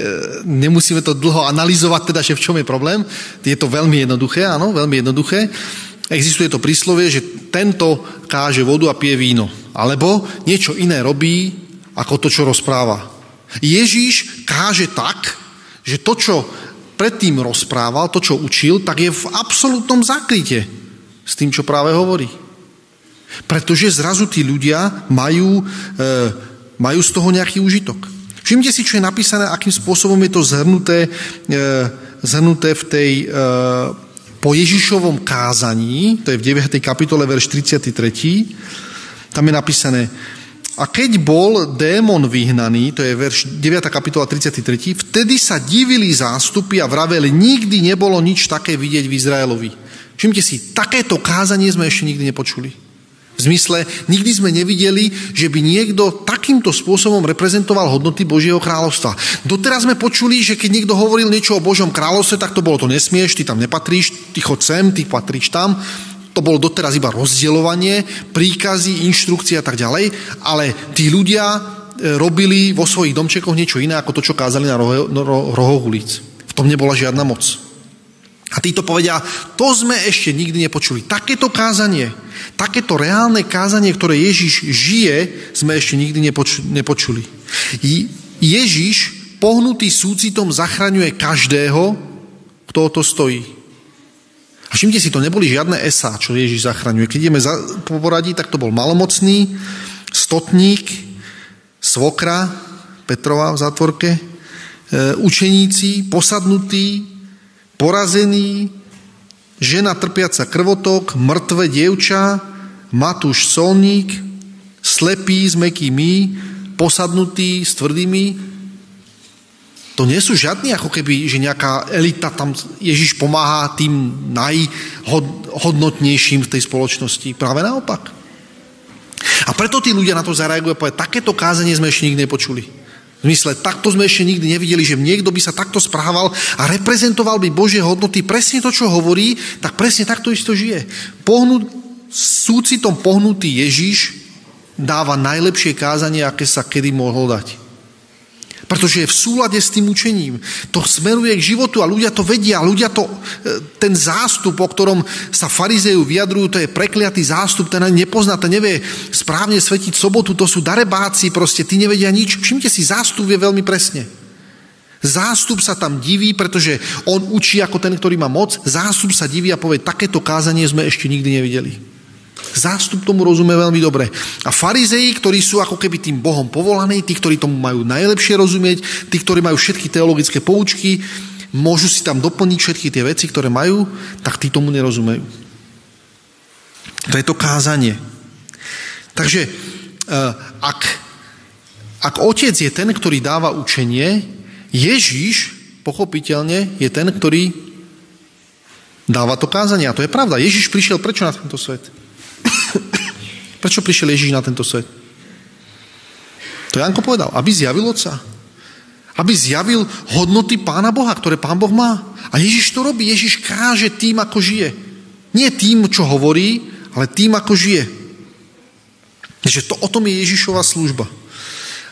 nemusíme to dlho analyzovať, teda, že v čom je problém. Je to veľmi jednoduché, áno, veľmi jednoduché. Existuje to príslovie, že tento káže vodu a pije víno. Alebo niečo iné robí, ako to, čo rozpráva. Ježíš káže tak, že to, čo predtým rozprával, to, čo učil, tak je v absolútnom zakryte s tým, čo práve hovorí. Pretože zrazu tí ľudia majú, e, majú z toho nejaký užitok. Všimte si, čo je napísané, akým spôsobom je to zhrnuté, e, zhrnuté v tej, e, po Ježišovom kázaní, to je v 9. kapitole, verš 33. Tam je napísané, a keď bol démon vyhnaný, to je verš 9. kapitola 33, vtedy sa divili zástupy a vraveli, nikdy nebolo nič také vidieť v Izraelovi. Všimte si, takéto kázanie sme ešte nikdy nepočuli. V zmysle, nikdy sme nevideli, že by niekto takýmto spôsobom reprezentoval hodnoty Božieho kráľovstva. Doteraz sme počuli, že keď niekto hovoril niečo o Božom kráľovstve, tak to bolo to nesmieš, ty tam nepatríš, ty chod sem, ty patríš tam. To bolo doteraz iba rozdielovanie, príkazy, inštrukcie a tak ďalej, ale tí ľudia e, robili vo svojich domčekoch niečo iné ako to, čo kázali na rohoch ulic. V tom nebola žiadna moc. A títo povedia, to sme ešte nikdy nepočuli. Takéto kázanie, takéto reálne kázanie, ktoré Ježiš žije, sme ešte nikdy nepočuli. Ježiš pohnutý súcitom zachraňuje každého, kto o to stojí. A všimte si, to neboli žiadne esá, čo Ježiš zachraňuje. Keď ideme po poradí, tak to bol malomocný, stotník, svokra, Petrova v zátvorke, e, učeníci, posadnutí, porazený, žena trpiaca krvotok, mŕtve dievča, Matúš solník, slepý s mekými, posadnutý s tvrdými. To nie sú žiadni, ako keby, že nejaká elita tam Ježiš pomáha tým najhodnotnejším v tej spoločnosti. Práve naopak. A preto tí ľudia na to zareagujú a povedia, takéto kázanie sme ešte nikdy nepočuli. V zmysle, takto sme ešte nikdy nevideli, že niekto by sa takto správal a reprezentoval by Božie hodnoty. Presne to, čo hovorí, tak presne takto isto žije. Pohnut, súcitom pohnutý Ježiš dáva najlepšie kázanie, aké sa kedy mohol dať. Pretože je v súlade s tým učením. To smeruje k životu a ľudia to vedia. Ľudia to, e, ten zástup, o ktorom sa farizeju vyjadrujú, to je prekliatý zástup, ten ani nepozná, ten nevie správne svetiť sobotu, to sú darebáci, proste tí nevedia nič. Všimte si, zástup je veľmi presne. Zástup sa tam diví, pretože on učí ako ten, ktorý má moc. Zástup sa diví a povie, takéto kázanie sme ešte nikdy nevideli. Zástup tomu rozumie veľmi dobre. A farizeji, ktorí sú ako keby tým Bohom povolaní, tí, ktorí tomu majú najlepšie rozumieť, tí, ktorí majú všetky teologické poučky, môžu si tam doplniť všetky tie veci, ktoré majú, tak tí tomu nerozumejú. To je to kázanie. Takže e, ak, ak otec je ten, ktorý dáva učenie, Ježíš pochopiteľne je ten, ktorý dáva to kázanie. A to je pravda. Ježíš prišiel prečo na tento svet? Prečo prišiel Ježíš na tento svet? To Janko povedal, aby zjavil Otca. Aby zjavil hodnoty Pána Boha, ktoré Pán Boh má. A Ježiš to robí. Ježiš káže tým, ako žije. Nie tým, čo hovorí, ale tým, ako žije. Takže to o tom je Ježišova služba.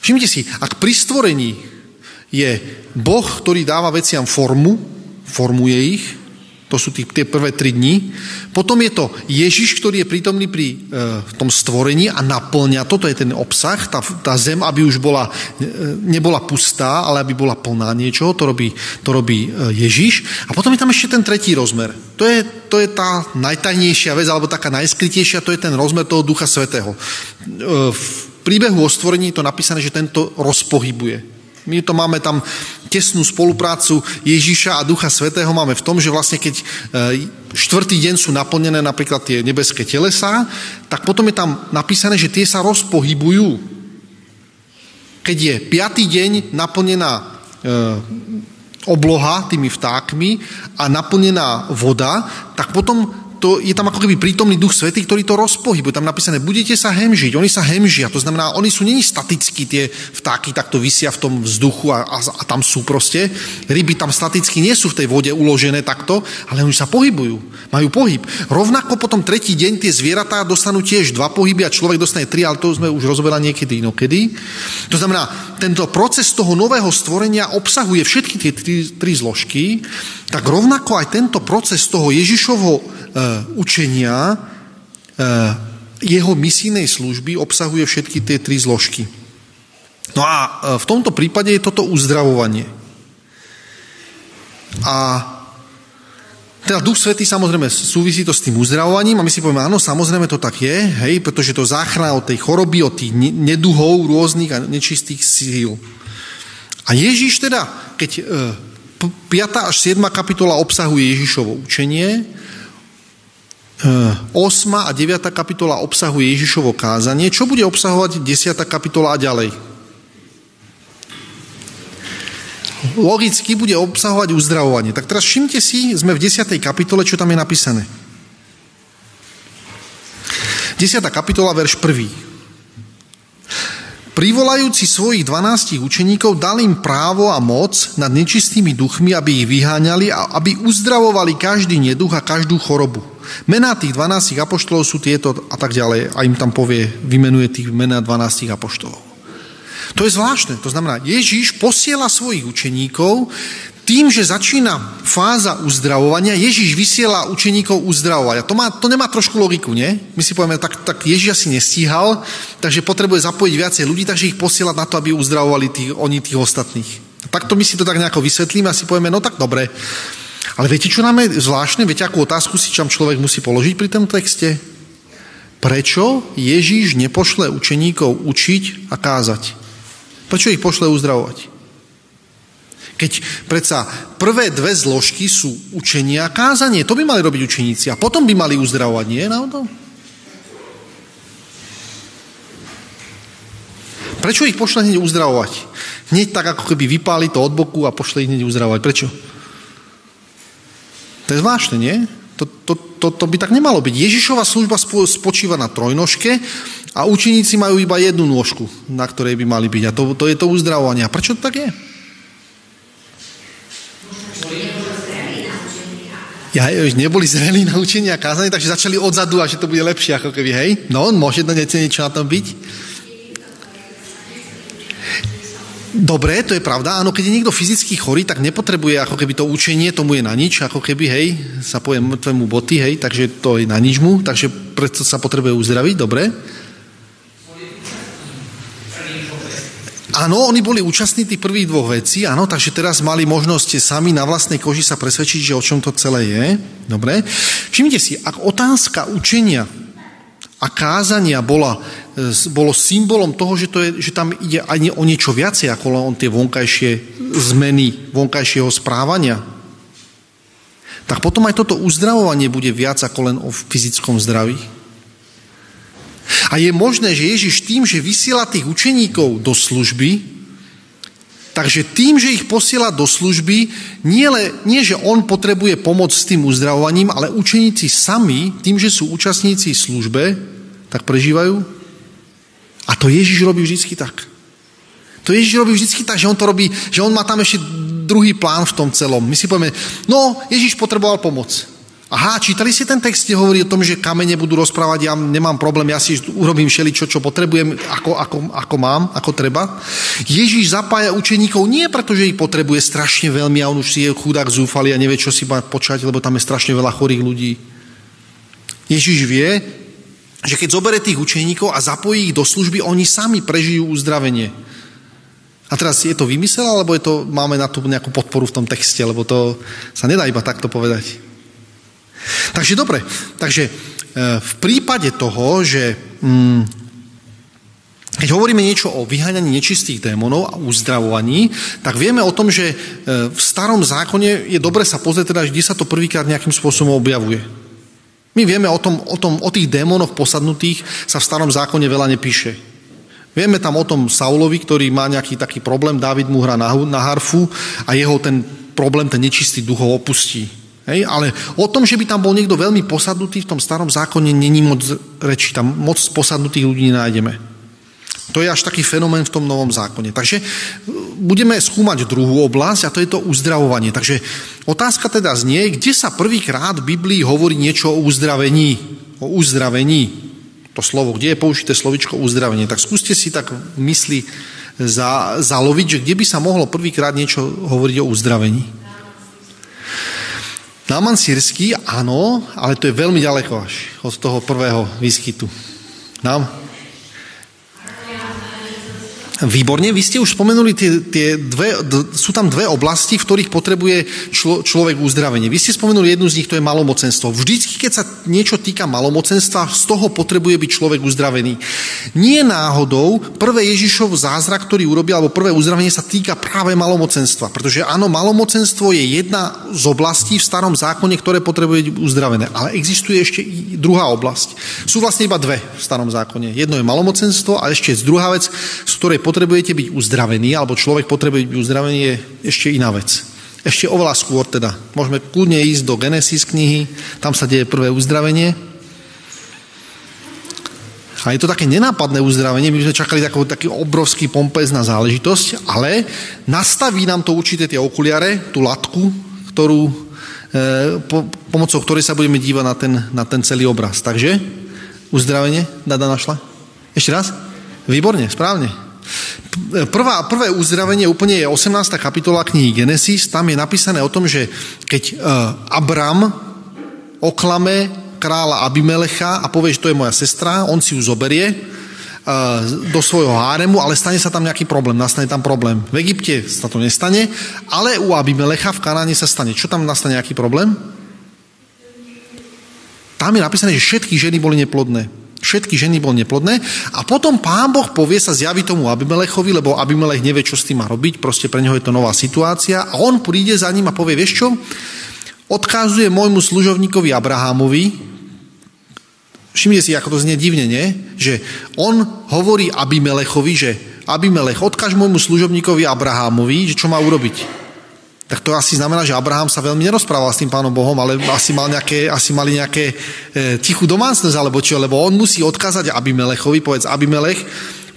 Všimnite si, ak pri stvorení je Boh, ktorý dáva veciam formu, formuje ich, to sú tí, tie prvé tri dni. Potom je to Ježiš, ktorý je prítomný pri e, tom stvorení a naplňa. Toto je ten obsah. Tá, tá zem, aby už bola, e, nebola pustá, ale aby bola plná niečoho. To robí, to robí e, Ježiš. A potom je tam ešte ten tretí rozmer. To je, to je tá najtajnejšia vec, alebo taká najskrytejšia, to je ten rozmer toho Ducha Svetého. E, v príbehu o stvorení je to napísané, že tento rozpohybuje. My to máme tam tesnú spoluprácu Ježíša a Ducha Svetého máme v tom, že vlastne keď e, štvrtý deň sú naplnené napríklad tie nebeské telesá, tak potom je tam napísané, že tie sa rozpohybujú. Keď je piatý deň naplnená e, obloha tými vtákmi a naplnená voda, tak potom to je tam ako keby prítomný duch svety, ktorý to rozpohybuje. Tam napísané, budete sa hemžiť, oni sa hemžia, to znamená, oni sú není statickí, tie vtáky takto vysia v tom vzduchu a, a, a tam sú proste. Ryby tam staticky nie sú v tej vode uložené takto, ale oni sa pohybujú, majú pohyb. Rovnako potom tretí deň tie zvieratá dostanú tiež dva pohyby a človek dostane tri, ale to sme už rozoberali niekedy inokedy. To znamená, tento proces toho nového stvorenia obsahuje všetky tie tri, tri zložky, tak rovnako aj tento proces toho Ježišovho Eh, učenia eh, jeho misijnej služby obsahuje všetky tie tri zložky. No a eh, v tomto prípade je toto uzdravovanie. A teda Duch Svetý samozrejme súvisí to s tým uzdravovaním a my si povieme, áno, samozrejme to tak je, hej, pretože to záchrana od tej choroby, od tých neduhov rôznych a nečistých síl. A Ježíš teda, keď 5. až 7. kapitola obsahuje Ježišovo učenie, 8. a 9. kapitola obsahuje Ježišovo kázanie. Čo bude obsahovať 10. kapitola a ďalej? Logicky bude obsahovať uzdravovanie. Tak teraz všimte si, sme v 10. kapitole, čo tam je napísané. 10. kapitola, verš 1. Privolajúci svojich dvanástich učeníkov dal im právo a moc nad nečistými duchmi, aby ich vyháňali a aby uzdravovali každý neduch a každú chorobu. Mená tých dvanástich apoštolov sú tieto a tak ďalej. A im tam povie, vymenuje tých mená dvanástich apoštolov. To je zvláštne. To znamená, Ježíš posiela svojich učeníkov tým, že začína fáza uzdravovania, Ježiš vysiela učeníkov uzdravovať. A to, má, to nemá trošku logiku, nie? My si povieme, tak, tak Ježiš asi nestíhal, takže potrebuje zapojiť viacej ľudí, takže ich posiela na to, aby uzdravovali tých, oni tých ostatných. Takto my si to tak nejako vysvetlíme a si povieme, no tak dobre. Ale viete, čo nám je zvláštne? Viete, akú otázku si čam človek musí položiť pri tom texte? Prečo Ježíš nepošle učeníkov učiť a kázať? Prečo ich pošle uzdravovať? Keď predsa prvé dve zložky sú učenie a kázanie, to by mali robiť učeníci a potom by mali uzdravovať, nie náhodou? Prečo ich pošle hneď uzdravovať? Hneď tak, ako keby vypáli to od boku a pošle ich hneď uzdravovať. Prečo? To je zvláštne, nie? To, to, to, to by tak nemalo byť. Ježišova služba spočíva na trojnožke a učeníci majú iba jednu nôžku, na ktorej by mali byť. A to, to je to uzdravovanie. A prečo to tak je? Ja, neboli zrelí na učenie a kázanie, takže začali odzadu a že to bude lepšie ako keby, hej? No, môže to niečo na tom byť? Dobre, to je pravda. Áno, keď je niekto fyzicky chorý, tak nepotrebuje ako keby to učenie, tomu je na nič, ako keby, hej, sa povie mŕtvemu boty, hej, takže to je na nič mu, takže preto sa potrebuje uzdraviť, dobre. Áno, oni boli účastní tých prvých dvoch vecí, áno, takže teraz mali možnosť sami na vlastnej koži sa presvedčiť, že o čom to celé je. Dobre. Všimnite si, ak otázka učenia a kázania bola, e, bolo symbolom toho, že, to je, že tam ide aj o niečo viacej ako len tie vonkajšie zmeny vonkajšieho správania, tak potom aj toto uzdravovanie bude viac ako len o fyzickom zdraví. A je možné, že Ježiš tým, že vysiela tých učeníkov do služby, takže tým, že ich posiela do služby, nie, le, nie že on potrebuje pomoc s tým uzdravovaním, ale učeníci sami, tým, že sú účastníci službe, tak prežívajú. A to Ježiš robí vždycky tak. To Ježiš robí vždycky tak, že on to robí, že on má tam ešte druhý plán v tom celom. My si povieme, no, Ježiš potreboval pomoc. Aha, čítali ste ten text, kde hovorí o tom, že kamene budú rozprávať, ja nemám problém, ja si urobím všeličo, čo potrebujem, ako, ako, ako mám, ako treba. Ježíš zapája učeníkov nie preto, že ich potrebuje strašne veľmi a on už si je chudák zúfalý a nevie, čo si má počať, lebo tam je strašne veľa chorých ľudí. Ježíš vie, že keď zobere tých učeníkov a zapojí ich do služby, oni sami prežijú uzdravenie. A teraz je to vymysel, alebo je to, máme na to nejakú podporu v tom texte, lebo to sa nedá iba takto povedať. Takže dobre, takže e, v prípade toho, že mm, keď hovoríme niečo o vyháňaní nečistých démonov a uzdravovaní, tak vieme o tom, že e, v starom zákone je dobre sa pozrieť teda, kde sa to prvýkrát nejakým spôsobom objavuje. My vieme o, tom, o, tom, o tých démonoch posadnutých sa v starom zákone veľa nepíše. Vieme tam o tom Saulovi, ktorý má nejaký taký problém, David mu hrá na, na harfu a jeho ten problém, ten nečistý duch ho opustí. Hej, ale o tom, že by tam bol niekto veľmi posadnutý v tom starom zákone, není moc reči. Tam moc posadnutých ľudí nenájdeme. To je až taký fenomén v tom novom zákone. Takže e, budeme skúmať druhú oblasť a to je to uzdravovanie. Takže otázka teda znie, kde sa prvýkrát v Biblii hovorí niečo o uzdravení. O uzdravení. To slovo, kde je použité slovičko uzdravenie. Tak skúste si tak mysli za, zaloviť, že kde by sa mohlo prvýkrát niečo hovoriť o uzdravení. Náman sírsky, áno, ale to je veľmi ďaleko až od toho prvého výskytu. Nám? Výborne, vy ste už spomenuli tie, tie dve, d, sú tam dve oblasti, v ktorých potrebuje člo, človek uzdravenie. Vy ste spomenuli jednu z nich, to je malomocenstvo. Vždycky, keď sa niečo týka malomocenstva, z toho potrebuje byť človek uzdravený. Nie náhodou, prvé Ježišov zázrak, ktorý urobil, alebo prvé uzdravenie sa týka práve malomocenstva. Pretože áno, malomocenstvo je jedna z oblastí v starom zákone, ktoré potrebuje byť uzdravené. Ale existuje ešte i druhá oblasť. Sú vlastne iba dve v starom zákone. Jedno je malomocenstvo a ešte druhá vec, z ktorej potrebujete byť uzdravený, alebo človek potrebuje byť uzdravený, je ešte iná vec. Ešte oveľa skôr teda. Môžeme kľudne ísť do Genesis knihy, tam sa deje prvé uzdravenie. A je to také nenápadné uzdravenie, my sme čakali taký, taký obrovský pompezná záležitosť, ale nastaví nám to určite tie okuliare, tú latku, ktorú, e, po, pomocou ktorej sa budeme dívať na ten, na ten celý obraz. Takže, uzdravenie, Dada našla? Ešte raz? Výborne, správne. Prvá, prvé uzdravenie úplne je 18. kapitola knihy Genesis. Tam je napísané o tom, že keď uh, Abram oklame kráľa Abimelecha a povie, že to je moja sestra, on si ju zoberie uh, do svojho háremu, ale stane sa tam nejaký problém, nastane tam problém. V Egypte sa to nestane, ale u Abimelecha v Kanáne sa stane. Čo tam nastane nejaký problém? Tam je napísané, že všetky ženy boli neplodné. Všetky ženy bol neplodné. A potom pán Boh povie sa zjaví tomu Abimelechovi, lebo Abimelech nevie, čo s tým má robiť, proste pre neho je to nová situácia. A on príde za ním a povie, vieš čo, odkazuje môjmu služovníkovi Abrahamovi, všimnite si, ako to znie divne, nie? že on hovorí Abimelechovi, že Abimelech, odkáž môjmu služobníkovi Abrahamovi, že čo má urobiť tak to asi znamená, že Abraham sa veľmi nerozprával s tým pánom Bohom, ale asi, mal nejaké, asi mali nejaké e, tichú domácnosť alebo čo, lebo on musí odkázať Abimelechovi, povedz Abimelech,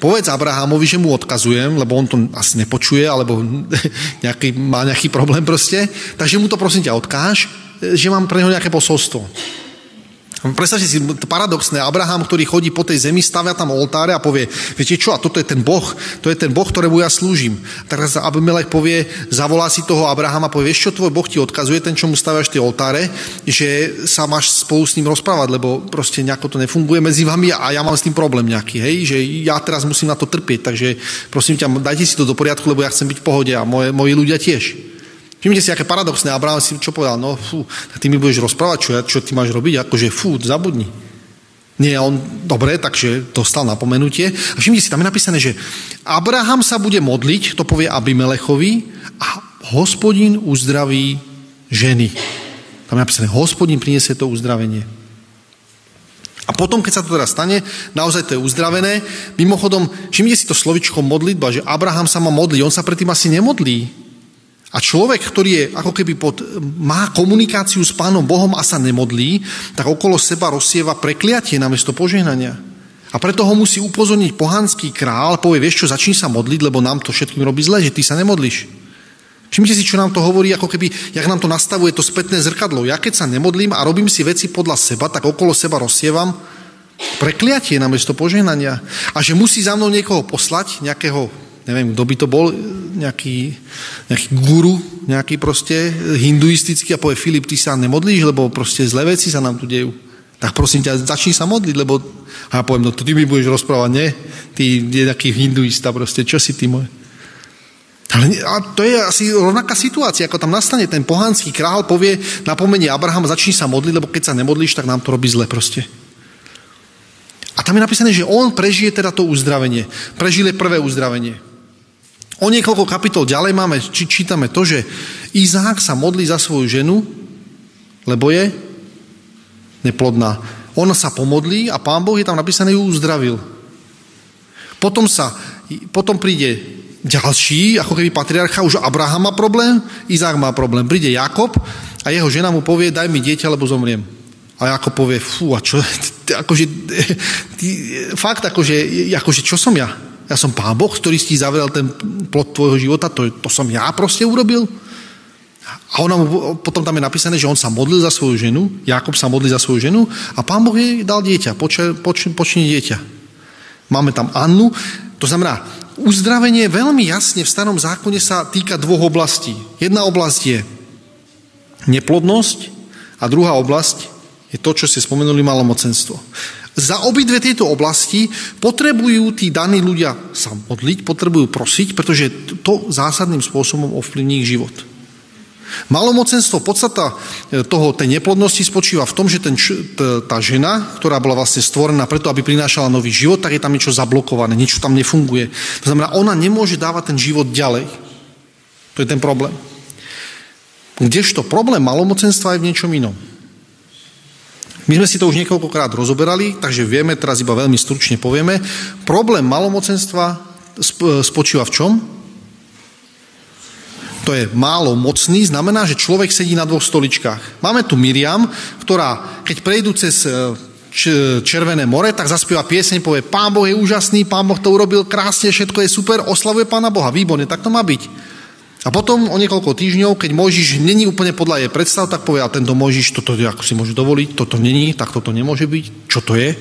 povedz Abrahamovi, že mu odkazujem, lebo on to asi nepočuje, alebo nejaký, má nejaký problém proste, takže mu to prosím ťa odkáž, e, že mám pre neho nejaké posolstvo. Predstavte si paradoxné, Abraham, ktorý chodí po tej zemi, stavia tam oltáre a povie, viete čo, a toto je ten Boh, to je ten Boh, ktorému ja slúžim. Teraz Abimelech povie, zavolá si toho Abrahama, povie, vieš čo, tvoj Boh ti odkazuje, ten, čo mu staviaš tie oltáre, že sa máš spolu s ním rozprávať, lebo proste nejako to nefunguje medzi vami a ja mám s tým problém nejaký, hej, že ja teraz musím na to trpieť, takže prosím ťa, dajte si to do poriadku, lebo ja chcem byť v pohode a moje, moji ľudia tiež. Všimnite si, aké paradoxné. Abraham si čo povedal? No, fú, ty mi budeš rozprávať, čo, ja, čo ty máš robiť? Akože, fú, zabudni. Nie, on, dobre, takže dostal napomenutie. A všimnite si, tam je napísané, že Abraham sa bude modliť, to povie Abimelechovi, a hospodin uzdraví ženy. Tam je napísané, hospodin priniesie to uzdravenie. A potom, keď sa to teda stane, naozaj to je uzdravené. Mimochodom, všimnite si to slovičko modlitba, že Abraham sa má modliť, on sa predtým asi nemodlí. A človek, ktorý je ako keby pod, má komunikáciu s Pánom Bohom a sa nemodlí, tak okolo seba rozsieva prekliatie namiesto požehnania. A preto ho musí upozorniť pohanský král, povie, vieš čo, začni sa modliť, lebo nám to všetkým robí zle, že ty sa nemodlíš. Všimte si, čo nám to hovorí, ako keby, jak nám to nastavuje to spätné zrkadlo. Ja keď sa nemodlím a robím si veci podľa seba, tak okolo seba rozsievam prekliatie namiesto požehnania. A že musí za mnou niekoho poslať, nejakého neviem, kto by to bol, nejaký, nejaký guru, nejaký proste hinduistický a povie, Filip, ty sa nemodlíš, lebo proste zlé veci sa nám tu dejú. Tak prosím ťa, začni sa modliť, lebo... A ja poviem, no ty mi budeš rozprávať, nie? Ty je taký hinduista proste, čo si ty môj? Ale a to je asi rovnaká situácia, ako tam nastane ten pohanský král, povie, napomenie Abraham, začni sa modliť, lebo keď sa nemodlíš, tak nám to robí zle proste. A tam je napísané, že on prežije teda to uzdravenie. Prežile prvé uzdravenie. O niekoľko kapitol ďalej máme, či, čítame to, že Izák sa modlí za svoju ženu, lebo je neplodná. Ona sa pomodlí a pán Boh je tam napísané, ju uzdravil. Potom, sa, potom príde ďalší, ako keby patriarcha, už Abraham má problém, Izák má problém. Príde Jakob a jeho žena mu povie, daj mi dieťa, lebo zomriem. A Jakob povie, fú, a čo, akože, ty, fakt, akože, akože, čo som ja? Ja som pán Boh, ktorý si zavrel ten plot tvojho života, to, to som ja proste urobil. A ona mu, potom tam je napísané, že on sa modlil za svoju ženu, Jakob sa modlil za svoju ženu a pán Boh jej dal dieťa, poč, poč, počne dieťa. Máme tam Annu, to znamená, uzdravenie veľmi jasne v starom zákone sa týka dvoch oblastí. Jedna oblasť je neplodnosť a druhá oblasť je to, čo ste spomenuli, malomocenstvo. Za obidve tieto oblasti potrebujú tí daní ľudia sa modliť, potrebujú prosiť, pretože to zásadným spôsobom ovplyvní ich život. Malomocenstvo, podstata e, toho, tej neplodnosti spočíva v tom, že ten, tá žena, ktorá bola vlastne stvorená preto, aby prinášala nový život, tak je tam niečo zablokované, niečo tam nefunguje. To znamená, ona nemôže dávať ten život ďalej. To je ten problém. Kdežto problém malomocenstva je v niečom inom. My sme si to už niekoľkokrát rozoberali, takže vieme, teraz iba veľmi stručne povieme. Problém malomocenstva spočíva v čom? To je málo mocný, znamená, že človek sedí na dvoch stoličkách. Máme tu Miriam, ktorá, keď prejdú cez e, Červené more, tak zaspieva pieseň, povie, Pán Boh je úžasný, Pán Boh to urobil krásne, všetko je super, oslavuje Pána Boha, výborne, tak to má byť. A potom o niekoľko týždňov, keď Mojžiš není úplne podľa jej predstav, tak povie, a tento Mojžiš, toto ako si môže dovoliť, toto není, tak toto nemôže byť, čo to je?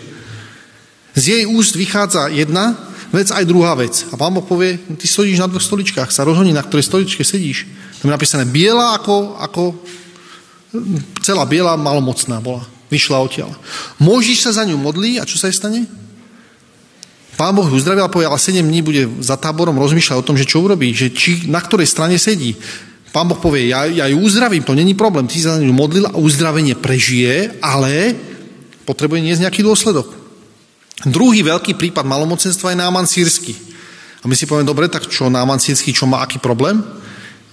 Z jej úst vychádza jedna vec aj druhá vec. A pán Boh povie, ty stojíš na dvoch stoličkách, sa rozhodni, na ktorej stoličke sedíš. Tam je napísané, biela ako, ako celá biela, malomocná bola. Vyšla odtiaľ. Mojžiš sa za ňu modlí a čo sa jej stane? Pán Boh uzdravil a povedal, ale 7 dní bude za táborom rozmýšľať o tom, že čo urobí, že či, na ktorej strane sedí. Pán Boh povie, ja, ja ju uzdravím, to není problém, ty sa za ňu modlil a uzdravenie prežije, ale potrebuje niesť nejaký dôsledok. Druhý veľký prípad malomocenstva je Náman sírsky. A my si povieme, dobre, tak čo Náman sírsky, čo má aký problém?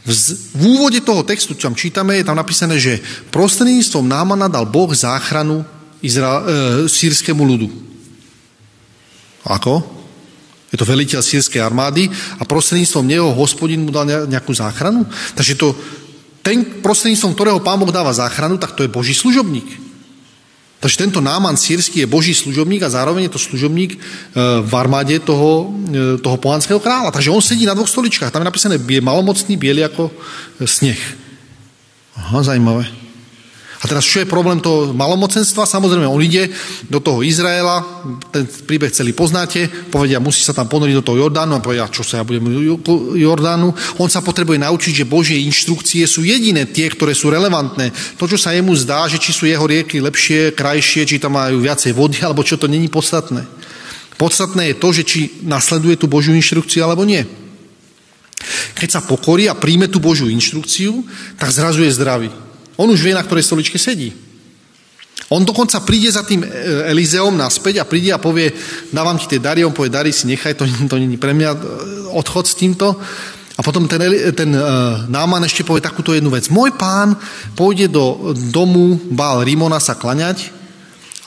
V úvode toho textu, čo tam čítame, je tam napísané, že prostredníctvom Námana dal Boh záchranu Izra- e, sírskému ľudu. Ako? Je to veliteľ sírskej armády a prostredníctvom neho hospodin mu dal nejakú záchranu. Takže to, ten prostredníctvom ktorého pán Boh dáva záchranu, tak to je Boží služobník. Takže tento náman sírsky je Boží služobník a zároveň je to služobník e, v armáde toho, e, toho pohanského kráľa. Takže on sedí na dvoch stoličkách. Tam je napísané, je malomocný, biely ako sneh. Aha, zajímavé. A teraz čo je problém toho malomocenstva? Samozrejme, on ide do toho Izraela, ten príbeh celý poznáte, povedia, musí sa tam ponoriť do toho Jordánu a povedia, čo sa ja budem Jordánu. On sa potrebuje naučiť, že Božie inštrukcie sú jediné tie, ktoré sú relevantné. To, čo sa jemu zdá, že či sú jeho rieky lepšie, krajšie, či tam majú viacej vody, alebo čo to není podstatné. Podstatné je to, že či nasleduje tú Božiu inštrukciu alebo nie. Keď sa pokorí a príjme tú Božiu inštrukciu, tak zrazu je zdravý. On už vie, na ktorej stoličke sedí. On dokonca príde za tým e, Elizeom naspäť a príde a povie, dávam ti tie dary, on povie, dary si nechaj, to, to není pre mňa, e, odchod s týmto. A potom ten, ten uh, Náman ešte povie takúto jednu vec. Môj pán pôjde do domu Bál Rimona sa klaňať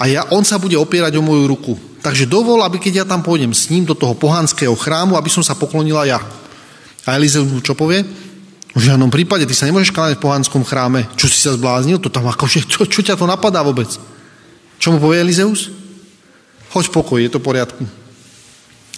a ja, on sa bude opierať o moju ruku. Takže dovol, aby keď ja tam pôjdem s ním do toho pohanského chrámu, aby som sa poklonila ja. A Elizeus mu čo povie? V žiadnom prípade, ty sa nemôžeš kláňať v pohanskom chráme. Čo si sa zbláznil? To tam akože, čo, čo ťa to napadá vôbec? Čo mu povie Elizeus? Choď pokoj, je to poriadku.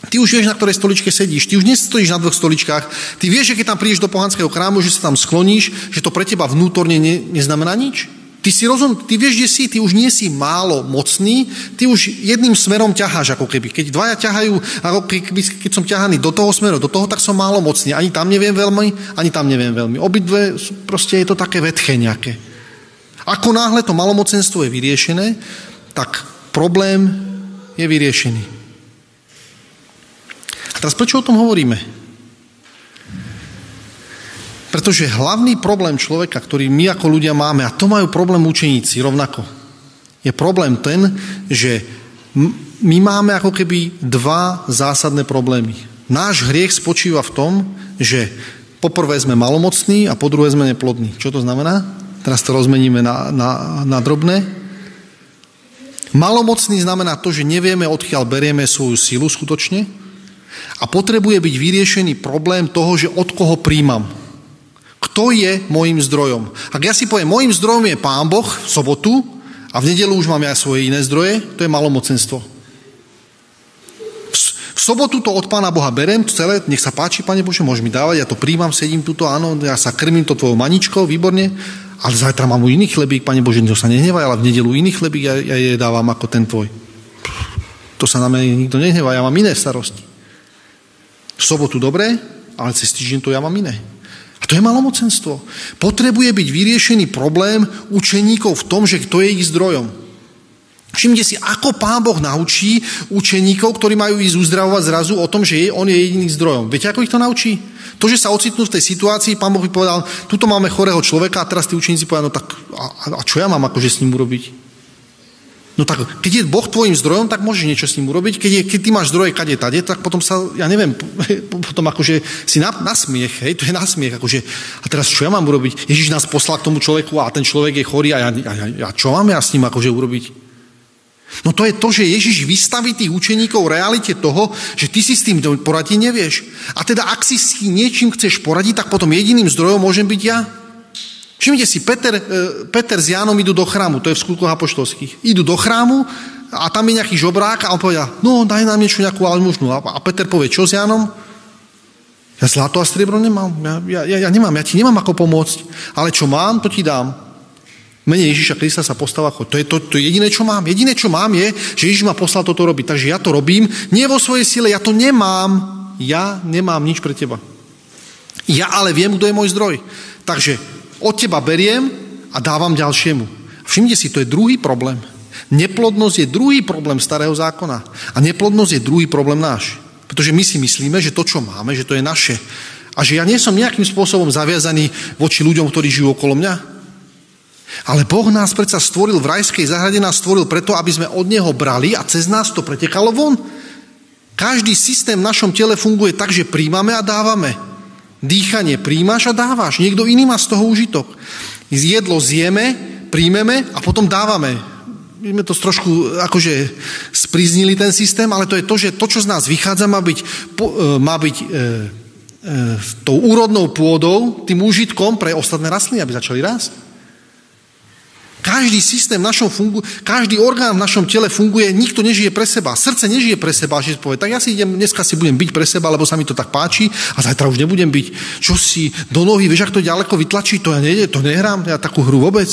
Ty už vieš, na ktorej stoličke sedíš. Ty už nestojíš na dvoch stoličkách. Ty vieš, že keď tam prídeš do pohanského chrámu, že sa tam skloníš, že to pre teba vnútorne ne, neznamená nič. Ty si rozum, ty vieš, kde si, ty už nie si málo mocný, ty už jedným smerom ťaháš ako keby. Keď dvaja ťahajú, ako keby, keď som ťahaný do toho smeru, do toho, tak som málo mocný. Ani tam neviem veľmi, ani tam neviem veľmi. Obidve, proste je to také vetché nejaké. Ako náhle to malomocenstvo je vyriešené, tak problém je vyriešený. A teraz prečo o tom hovoríme? Pretože hlavný problém človeka, ktorý my ako ľudia máme, a to majú problém učeníci rovnako, je problém ten, že my máme ako keby dva zásadné problémy. Náš hriech spočíva v tom, že poprvé sme malomocní a po druhé sme neplodní. Čo to znamená? Teraz to rozmeníme na, na, na drobné. Malomocný znamená to, že nevieme, odkiaľ berieme svoju silu skutočne a potrebuje byť vyriešený problém toho, že od koho príjmam. Kto je môjim zdrojom? Ak ja si poviem, môjim zdrojom je Pán Boh v sobotu a v nedelu už mám ja svoje iné zdroje, to je malomocenstvo. V sobotu to od Pána Boha berem, celé, nech sa páči, Pane Bože, môžeš mi dávať, ja to príjmam, sedím tuto, áno, ja sa krmím to tvojou maničkou, výborne, ale zajtra mám iný chlebík, Pane Bože, to sa nehnevaj, ale v nedelu iný chlebík ja, ja je dávam ako ten tvoj. To sa na mňa nikto nehnevá, ja mám iné starosti. V sobotu dobre, ale cez týždeň to ja mám iné. To je malomocenstvo. Potrebuje byť vyriešený problém učeníkov v tom, že kto je ich zdrojom. Všimte si, ako Pán Boh naučí učeníkov, ktorí majú ísť uzdravovať zrazu o tom, že on je jediný zdrojom. Viete, ako ich to naučí? To, že sa ocitnú v tej situácii, Pán Boh by povedal, tuto máme chorého človeka a teraz tí učeníci povedali, no tak a, a čo ja mám akože s ním urobiť? No tak, keď je Boh tvojim zdrojom, tak môžeš niečo s ním urobiť. Keď, je, keď ty máš zdroje kade tade, tak potom sa, ja neviem, potom akože si na, na smiech, hej, to je na smiech, akože, a teraz čo ja mám urobiť? Ježiš nás poslal k tomu človeku a ten človek je chorý a ja, ja, ja čo mám ja s ním akože urobiť? No to je to, že Ježiš vystaví tých učeníkov realite toho, že ty si s tým poradiť nevieš. A teda ak si s niečím chceš poradiť, tak potom jediným zdrojom môžem byť ja. Všimnite si, Peter, e, Peter s Jánom idú do chrámu, to je v skutkoch apoštolských. Idú do chrámu a tam je nejaký žobrák a on povedal, no daj nám niečo, nejakú almužnu. A Peter povie, čo s Jánom? Ja zlato a striebro nemám, ja, ja, ja nemám, ja ti nemám ako pomôcť, ale čo mám, to ti dám. Mene Ježiša Krista sa postáva choď. To je to, to jediné, čo mám. Jediné, čo mám, je, že Ježiš ma poslal toto robiť. Takže ja to robím, nie vo svojej sile, ja to nemám. Ja nemám nič pre teba. Ja ale viem, kto je môj zdroj. Takže od teba beriem a dávam ďalšiemu. Všimnite si, to je druhý problém. Neplodnosť je druhý problém starého zákona. A neplodnosť je druhý problém náš. Pretože my si myslíme, že to, čo máme, že to je naše. A že ja nie som nejakým spôsobom zaviazaný voči ľuďom, ktorí žijú okolo mňa. Ale Boh nás predsa stvoril v rajskej zahrade, nás stvoril preto, aby sme od Neho brali a cez nás to pretekalo von. Každý systém v našom tele funguje tak, že príjmame a dávame. Dýchanie príjmaš a dávaš. Niekto iný má z toho užitok. Jedlo zjeme, príjmeme a potom dávame. My sme to trošku akože spriznili ten systém, ale to je to, že to, čo z nás vychádza, má byť, e, má byť e, e, tou úrodnou pôdou, tým užitkom pre ostatné rastliny, aby začali rásť. Každý systém v našom fungu, každý orgán v našom tele funguje, nikto nežije pre seba. Srdce nežije pre seba, že povie, tak ja si idem, dneska si budem byť pre seba, lebo sa mi to tak páči a zajtra už nebudem byť. Čo si do nohy, vieš, ak to ďaleko vytlačí, to ja nejde, to nehrám, ja takú hru vôbec.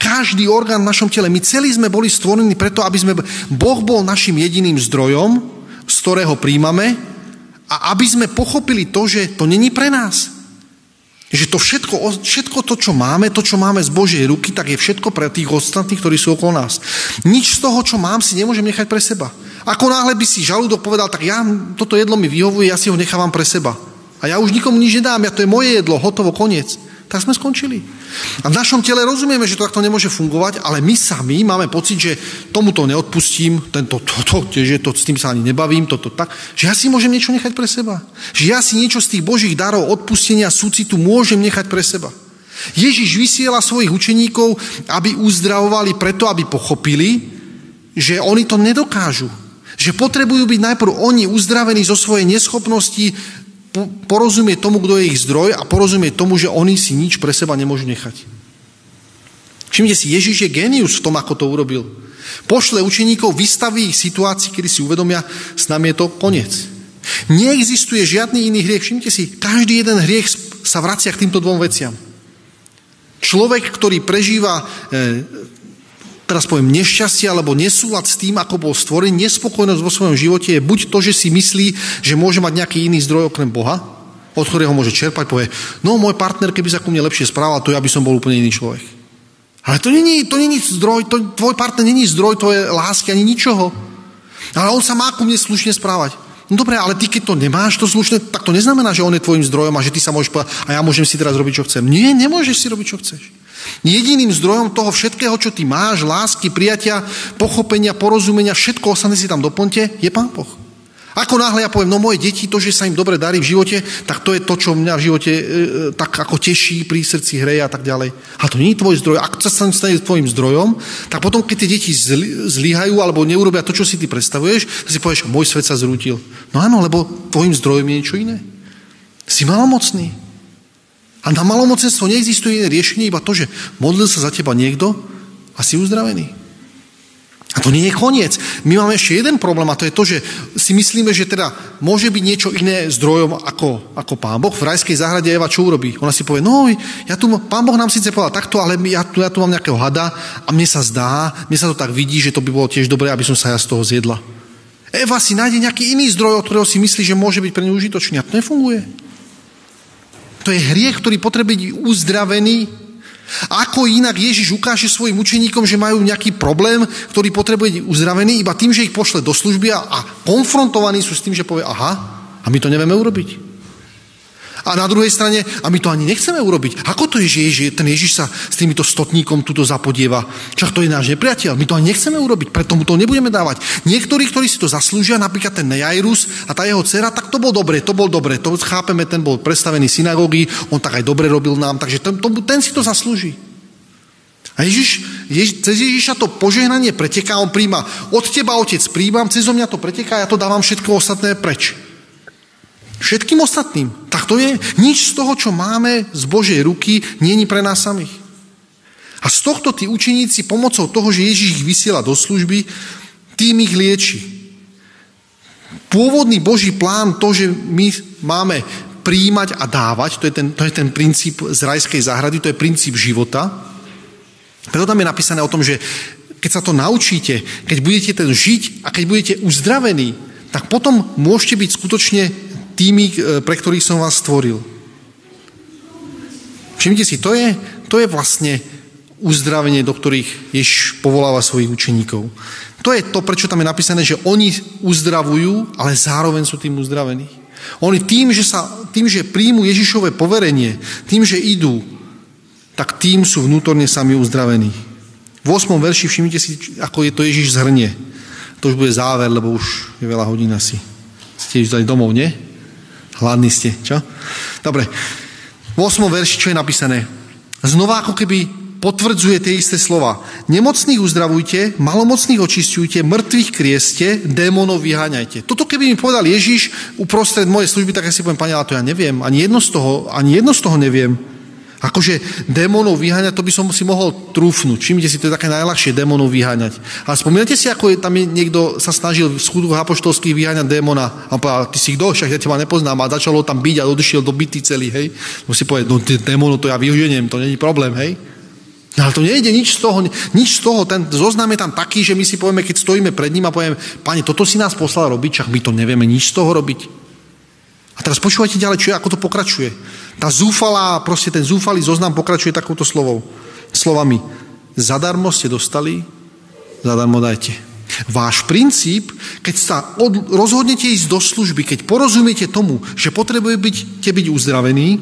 Každý orgán v našom tele. My celí sme boli stvorení preto, aby sme... Boh bol našim jediným zdrojom, z ktorého príjmame a aby sme pochopili to, že to není pre nás. Že to všetko, všetko to, čo máme, to, čo máme z Božej ruky, tak je všetko pre tých ostatných, ktorí sú okolo nás. Nič z toho, čo mám, si nemôžem nechať pre seba. Ako náhle by si žalúdok povedal, tak ja, toto jedlo mi vyhovuje, ja si ho nechávam pre seba. A ja už nikomu nič nedám, ja to je moje jedlo, hotovo, koniec tak sme skončili. A v našom tele rozumieme, že to takto nemôže fungovať, ale my sami máme pocit, že tomuto neodpustím, tento, toto, že to, s tým sa ani nebavím, toto tak, že ja si môžem niečo nechať pre seba. Že ja si niečo z tých Božích darov odpustenia, súcitu môžem nechať pre seba. Ježiš vysiela svojich učeníkov, aby uzdravovali preto, aby pochopili, že oni to nedokážu. Že potrebujú byť najprv oni uzdravení zo svojej neschopnosti porozumieť tomu, kto je ich zdroj a porozumieť tomu, že oni si nič pre seba nemôžu nechať. Všimnite si, Ježiš je genius v tom, ako to urobil. Pošle učeníkov, vystaví ich situácii, kedy si uvedomia, s nami je to koniec. Neexistuje žiadny iný hriech. Všimnite si, každý jeden hriech sa vracia k týmto dvom veciam. Človek, ktorý prežíva e, teraz poviem, nešťastie alebo nesúlad s tým, ako bol stvorený, nespokojnosť vo svojom živote je buď to, že si myslí, že môže mať nejaký iný zdroj okrem Boha, od ktorého môže čerpať, povie, no môj partner, keby sa ku mne lepšie správal, to ja by som bol úplne iný človek. Ale to není, to není zdroj, to, tvoj partner není zdroj tvoje lásky ani ničoho. Ale on sa má ku mne slušne správať. No dobre, ale ty keď to nemáš, to slušné, tak to neznamená, že on je tvojim zdrojom a že ty sa môžeš povedať, a ja môžem si teraz robiť, čo chcem. Nie, nemôžeš si robiť, čo chceš. Jediným zdrojom toho všetkého, čo ty máš, lásky, prijatia, pochopenia, porozumenia, všetko ostatné si tam doplňte, je Pán Boh. Ako náhle ja poviem, no moje deti, to, že sa im dobre darí v živote, tak to je to, čo mňa v živote e, e tak ako teší, pri srdci hreje a tak ďalej. A to nie je tvoj zdroj. Ak sa stane tvojim zdrojom, tak potom, keď tie deti zlyhajú alebo neurobia to, čo si ty predstavuješ, tak si povieš, môj svet sa zrútil. No áno, lebo tvojim zdrojom je niečo iné. Si malomocný. A na malomocenstvo neexistuje iné riešenie, iba to, že modlil sa za teba niekto a si uzdravený. A to nie je koniec. My máme ešte jeden problém a to je to, že si myslíme, že teda môže byť niečo iné zdrojom ako, ako Pán Boh. V rajskej záhrade Eva čo urobí? Ona si povie, no ja tu, Pán Boh nám síce povedal takto, ale ja tu, ja tu mám nejakého hada a mne sa zdá, mne sa to tak vidí, že to by bolo tiež dobré, aby som sa ja z toho zjedla. Eva si nájde nejaký iný zdroj, od ktorého si myslí, že môže byť pre ňu užitočný. A to nefunguje. To je hriech, ktorý potrebuje byť uzdravený. Ako inak Ježiš ukáže svojim učeníkom, že majú nejaký problém, ktorý potrebuje byť uzdravený, iba tým, že ich pošle do služby a konfrontovaní sú s tým, že povie, aha, a my to nevieme urobiť. A na druhej strane, a my to ani nechceme urobiť. Ako to je, že Ježiš, ten Ježiš sa s týmito stotníkom tuto zapodieva? Čak to je náš nepriateľ. My to ani nechceme urobiť, preto mu to nebudeme dávať. Niektorí, ktorí si to zaslúžia, napríklad ten Nejairus a tá jeho dcera, tak to bol dobre, to bol dobre. To chápeme, ten bol predstavený synagógy, on tak aj dobre robil nám, takže ten, to, ten si to zaslúži. A Ježiš, Ježiš, cez Ježiša to požehnanie preteká, on príjma, od teba, otec, príjmam, cez mňa to preteká, ja to dávam všetko ostatné preč. Všetkým ostatným. Tak to je. Nič z toho, čo máme z Božej ruky, je pre nás samých. A z tohto tí učeníci pomocou toho, že Ježiš ich vysiela do služby, tým ich lieči. Pôvodný Boží plán, to, že my máme príjmať a dávať, to je ten, to je ten princíp z rajskej záhrady, to je princíp života. Preto tam je napísané o tom, že keď sa to naučíte, keď budete ten žiť a keď budete uzdravení, tak potom môžete byť skutočne tými, e, pre ktorých som vás stvoril. Všimnite si, to je, to je vlastne uzdravenie, do ktorých Ježiš povoláva svojich učeníkov. To je to, prečo tam je napísané, že oni uzdravujú, ale zároveň sú tým uzdravení. Oni tým, že, sa, tým, že príjmu Ježišové poverenie, tým, že idú, tak tým sú vnútorne sami uzdravení. V 8. verši všimnite si, ako je to Ježiš zhrnie. To už bude záver, lebo už je veľa hodín asi. Ste už dali domov, nie? Hladní ste, čo? Dobre. V 8. verši, čo je napísané? Znova ako keby potvrdzuje tie isté slova. Nemocných uzdravujte, malomocných očistujte, mŕtvych krieste, démonov vyháňajte. Toto keby mi povedal Ježiš uprostred mojej služby, tak ja si poviem, pane, ale to ja neviem. Ani jedno z toho, ani jedno z toho neviem. Akože démonov vyháňať, to by som si mohol trúfnuť. Všimnite si, to je také najľahšie démonov vyháňať. Ale spomínate si, ako je, tam je, niekto sa snažil v schudách apoštolských vyháňať démona. A povedal, ty si kto, však ja teba nepoznám. A začalo tam byť a odišiel do byty celý, hej. Si povedať, no démonov to ja vyženiem, to není problém, hej. No ale to nejde nič z toho, nič z toho, ten zoznam je tam taký, že my si povieme, keď stojíme pred ním a povieme, pane, toto si nás poslal robiť, čak my to nevieme nič z toho robiť. A teraz počúvajte ďalej, čo ako to pokračuje. Tá zúfalá, proste ten zúfalý zoznam pokračuje takouto slovou, slovami. Zadarmo ste dostali, zadarmo dajte. Váš princíp, keď sa od, rozhodnete ísť do služby, keď porozumiete tomu, že potrebujete byť uzdravený,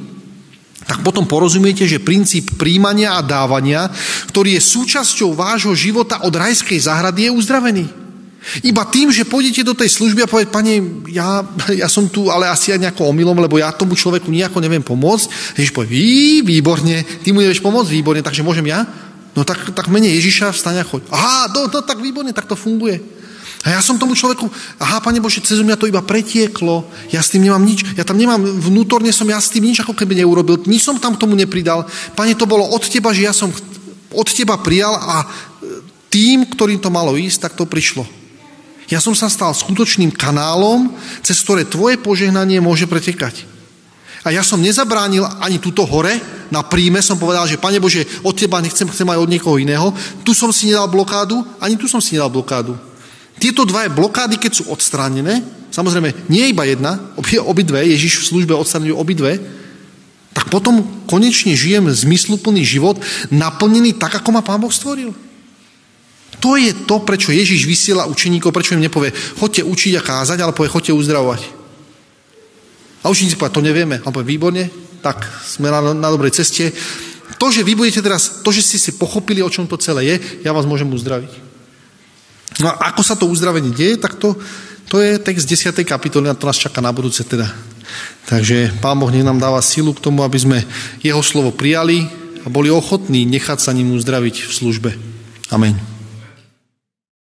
tak potom porozumiete, že princíp príjmania a dávania, ktorý je súčasťou vášho života od rajskej záhrady, je uzdravený. Iba tým, že pôjdete do tej služby a poviete, pane, ja, ja som tu, ale asi aj nejako omylom, lebo ja tomu človeku nejako neviem pomôcť. Ježiš povie, Ví, výborne, ty mu nevieš pomôcť, výborne, takže môžem ja? No tak, tak mene Ježiša vstaň a choď. Aha, no, no tak výborne, tak to funguje. A ja som tomu človeku, aha, Pane Bože, cez mňa to iba pretieklo, ja s tým nemám nič, ja tam nemám, vnútorne som ja s tým nič ako keby neurobil, nič som tam k tomu nepridal. Pane, to bolo od Teba, že ja som od Teba prijal a tým, ktorým to malo ísť, tak to prišlo. Ja som sa stal skutočným kanálom, cez ktoré Tvoje požehnanie môže pretekať. A ja som nezabránil ani túto hore, na príjme som povedal, že Pane Bože, od Teba nechcem, chcem aj od niekoho iného. Tu som si nedal blokádu, ani tu som si nedal blokádu. Tieto dva blokády, keď sú odstránené, samozrejme nie iba jedna, obidve, Ježiš v službe odstranil obidve, tak potom konečne žijem zmysluplný život, naplnený tak, ako ma Pán Boh stvoril. To je to, prečo Ježiš vysiela učeníkov, prečo im nepovie, chodte učiť a kázať, ale povie, chodte uzdravovať. A učeníci povie, to nevieme. A povie, výborne, tak sme na, na dobrej ceste. To, že vy budete teraz, to, že ste si pochopili, o čom to celé je, ja vás môžem uzdraviť. No a ako sa to uzdravenie deje, tak to, to je text 10. kapitoly a to nás čaká na budúce teda. Takže Pán Boh nech nám dáva silu k tomu, aby sme Jeho slovo prijali a boli ochotní nechať sa ním uzdraviť v službe. Amen.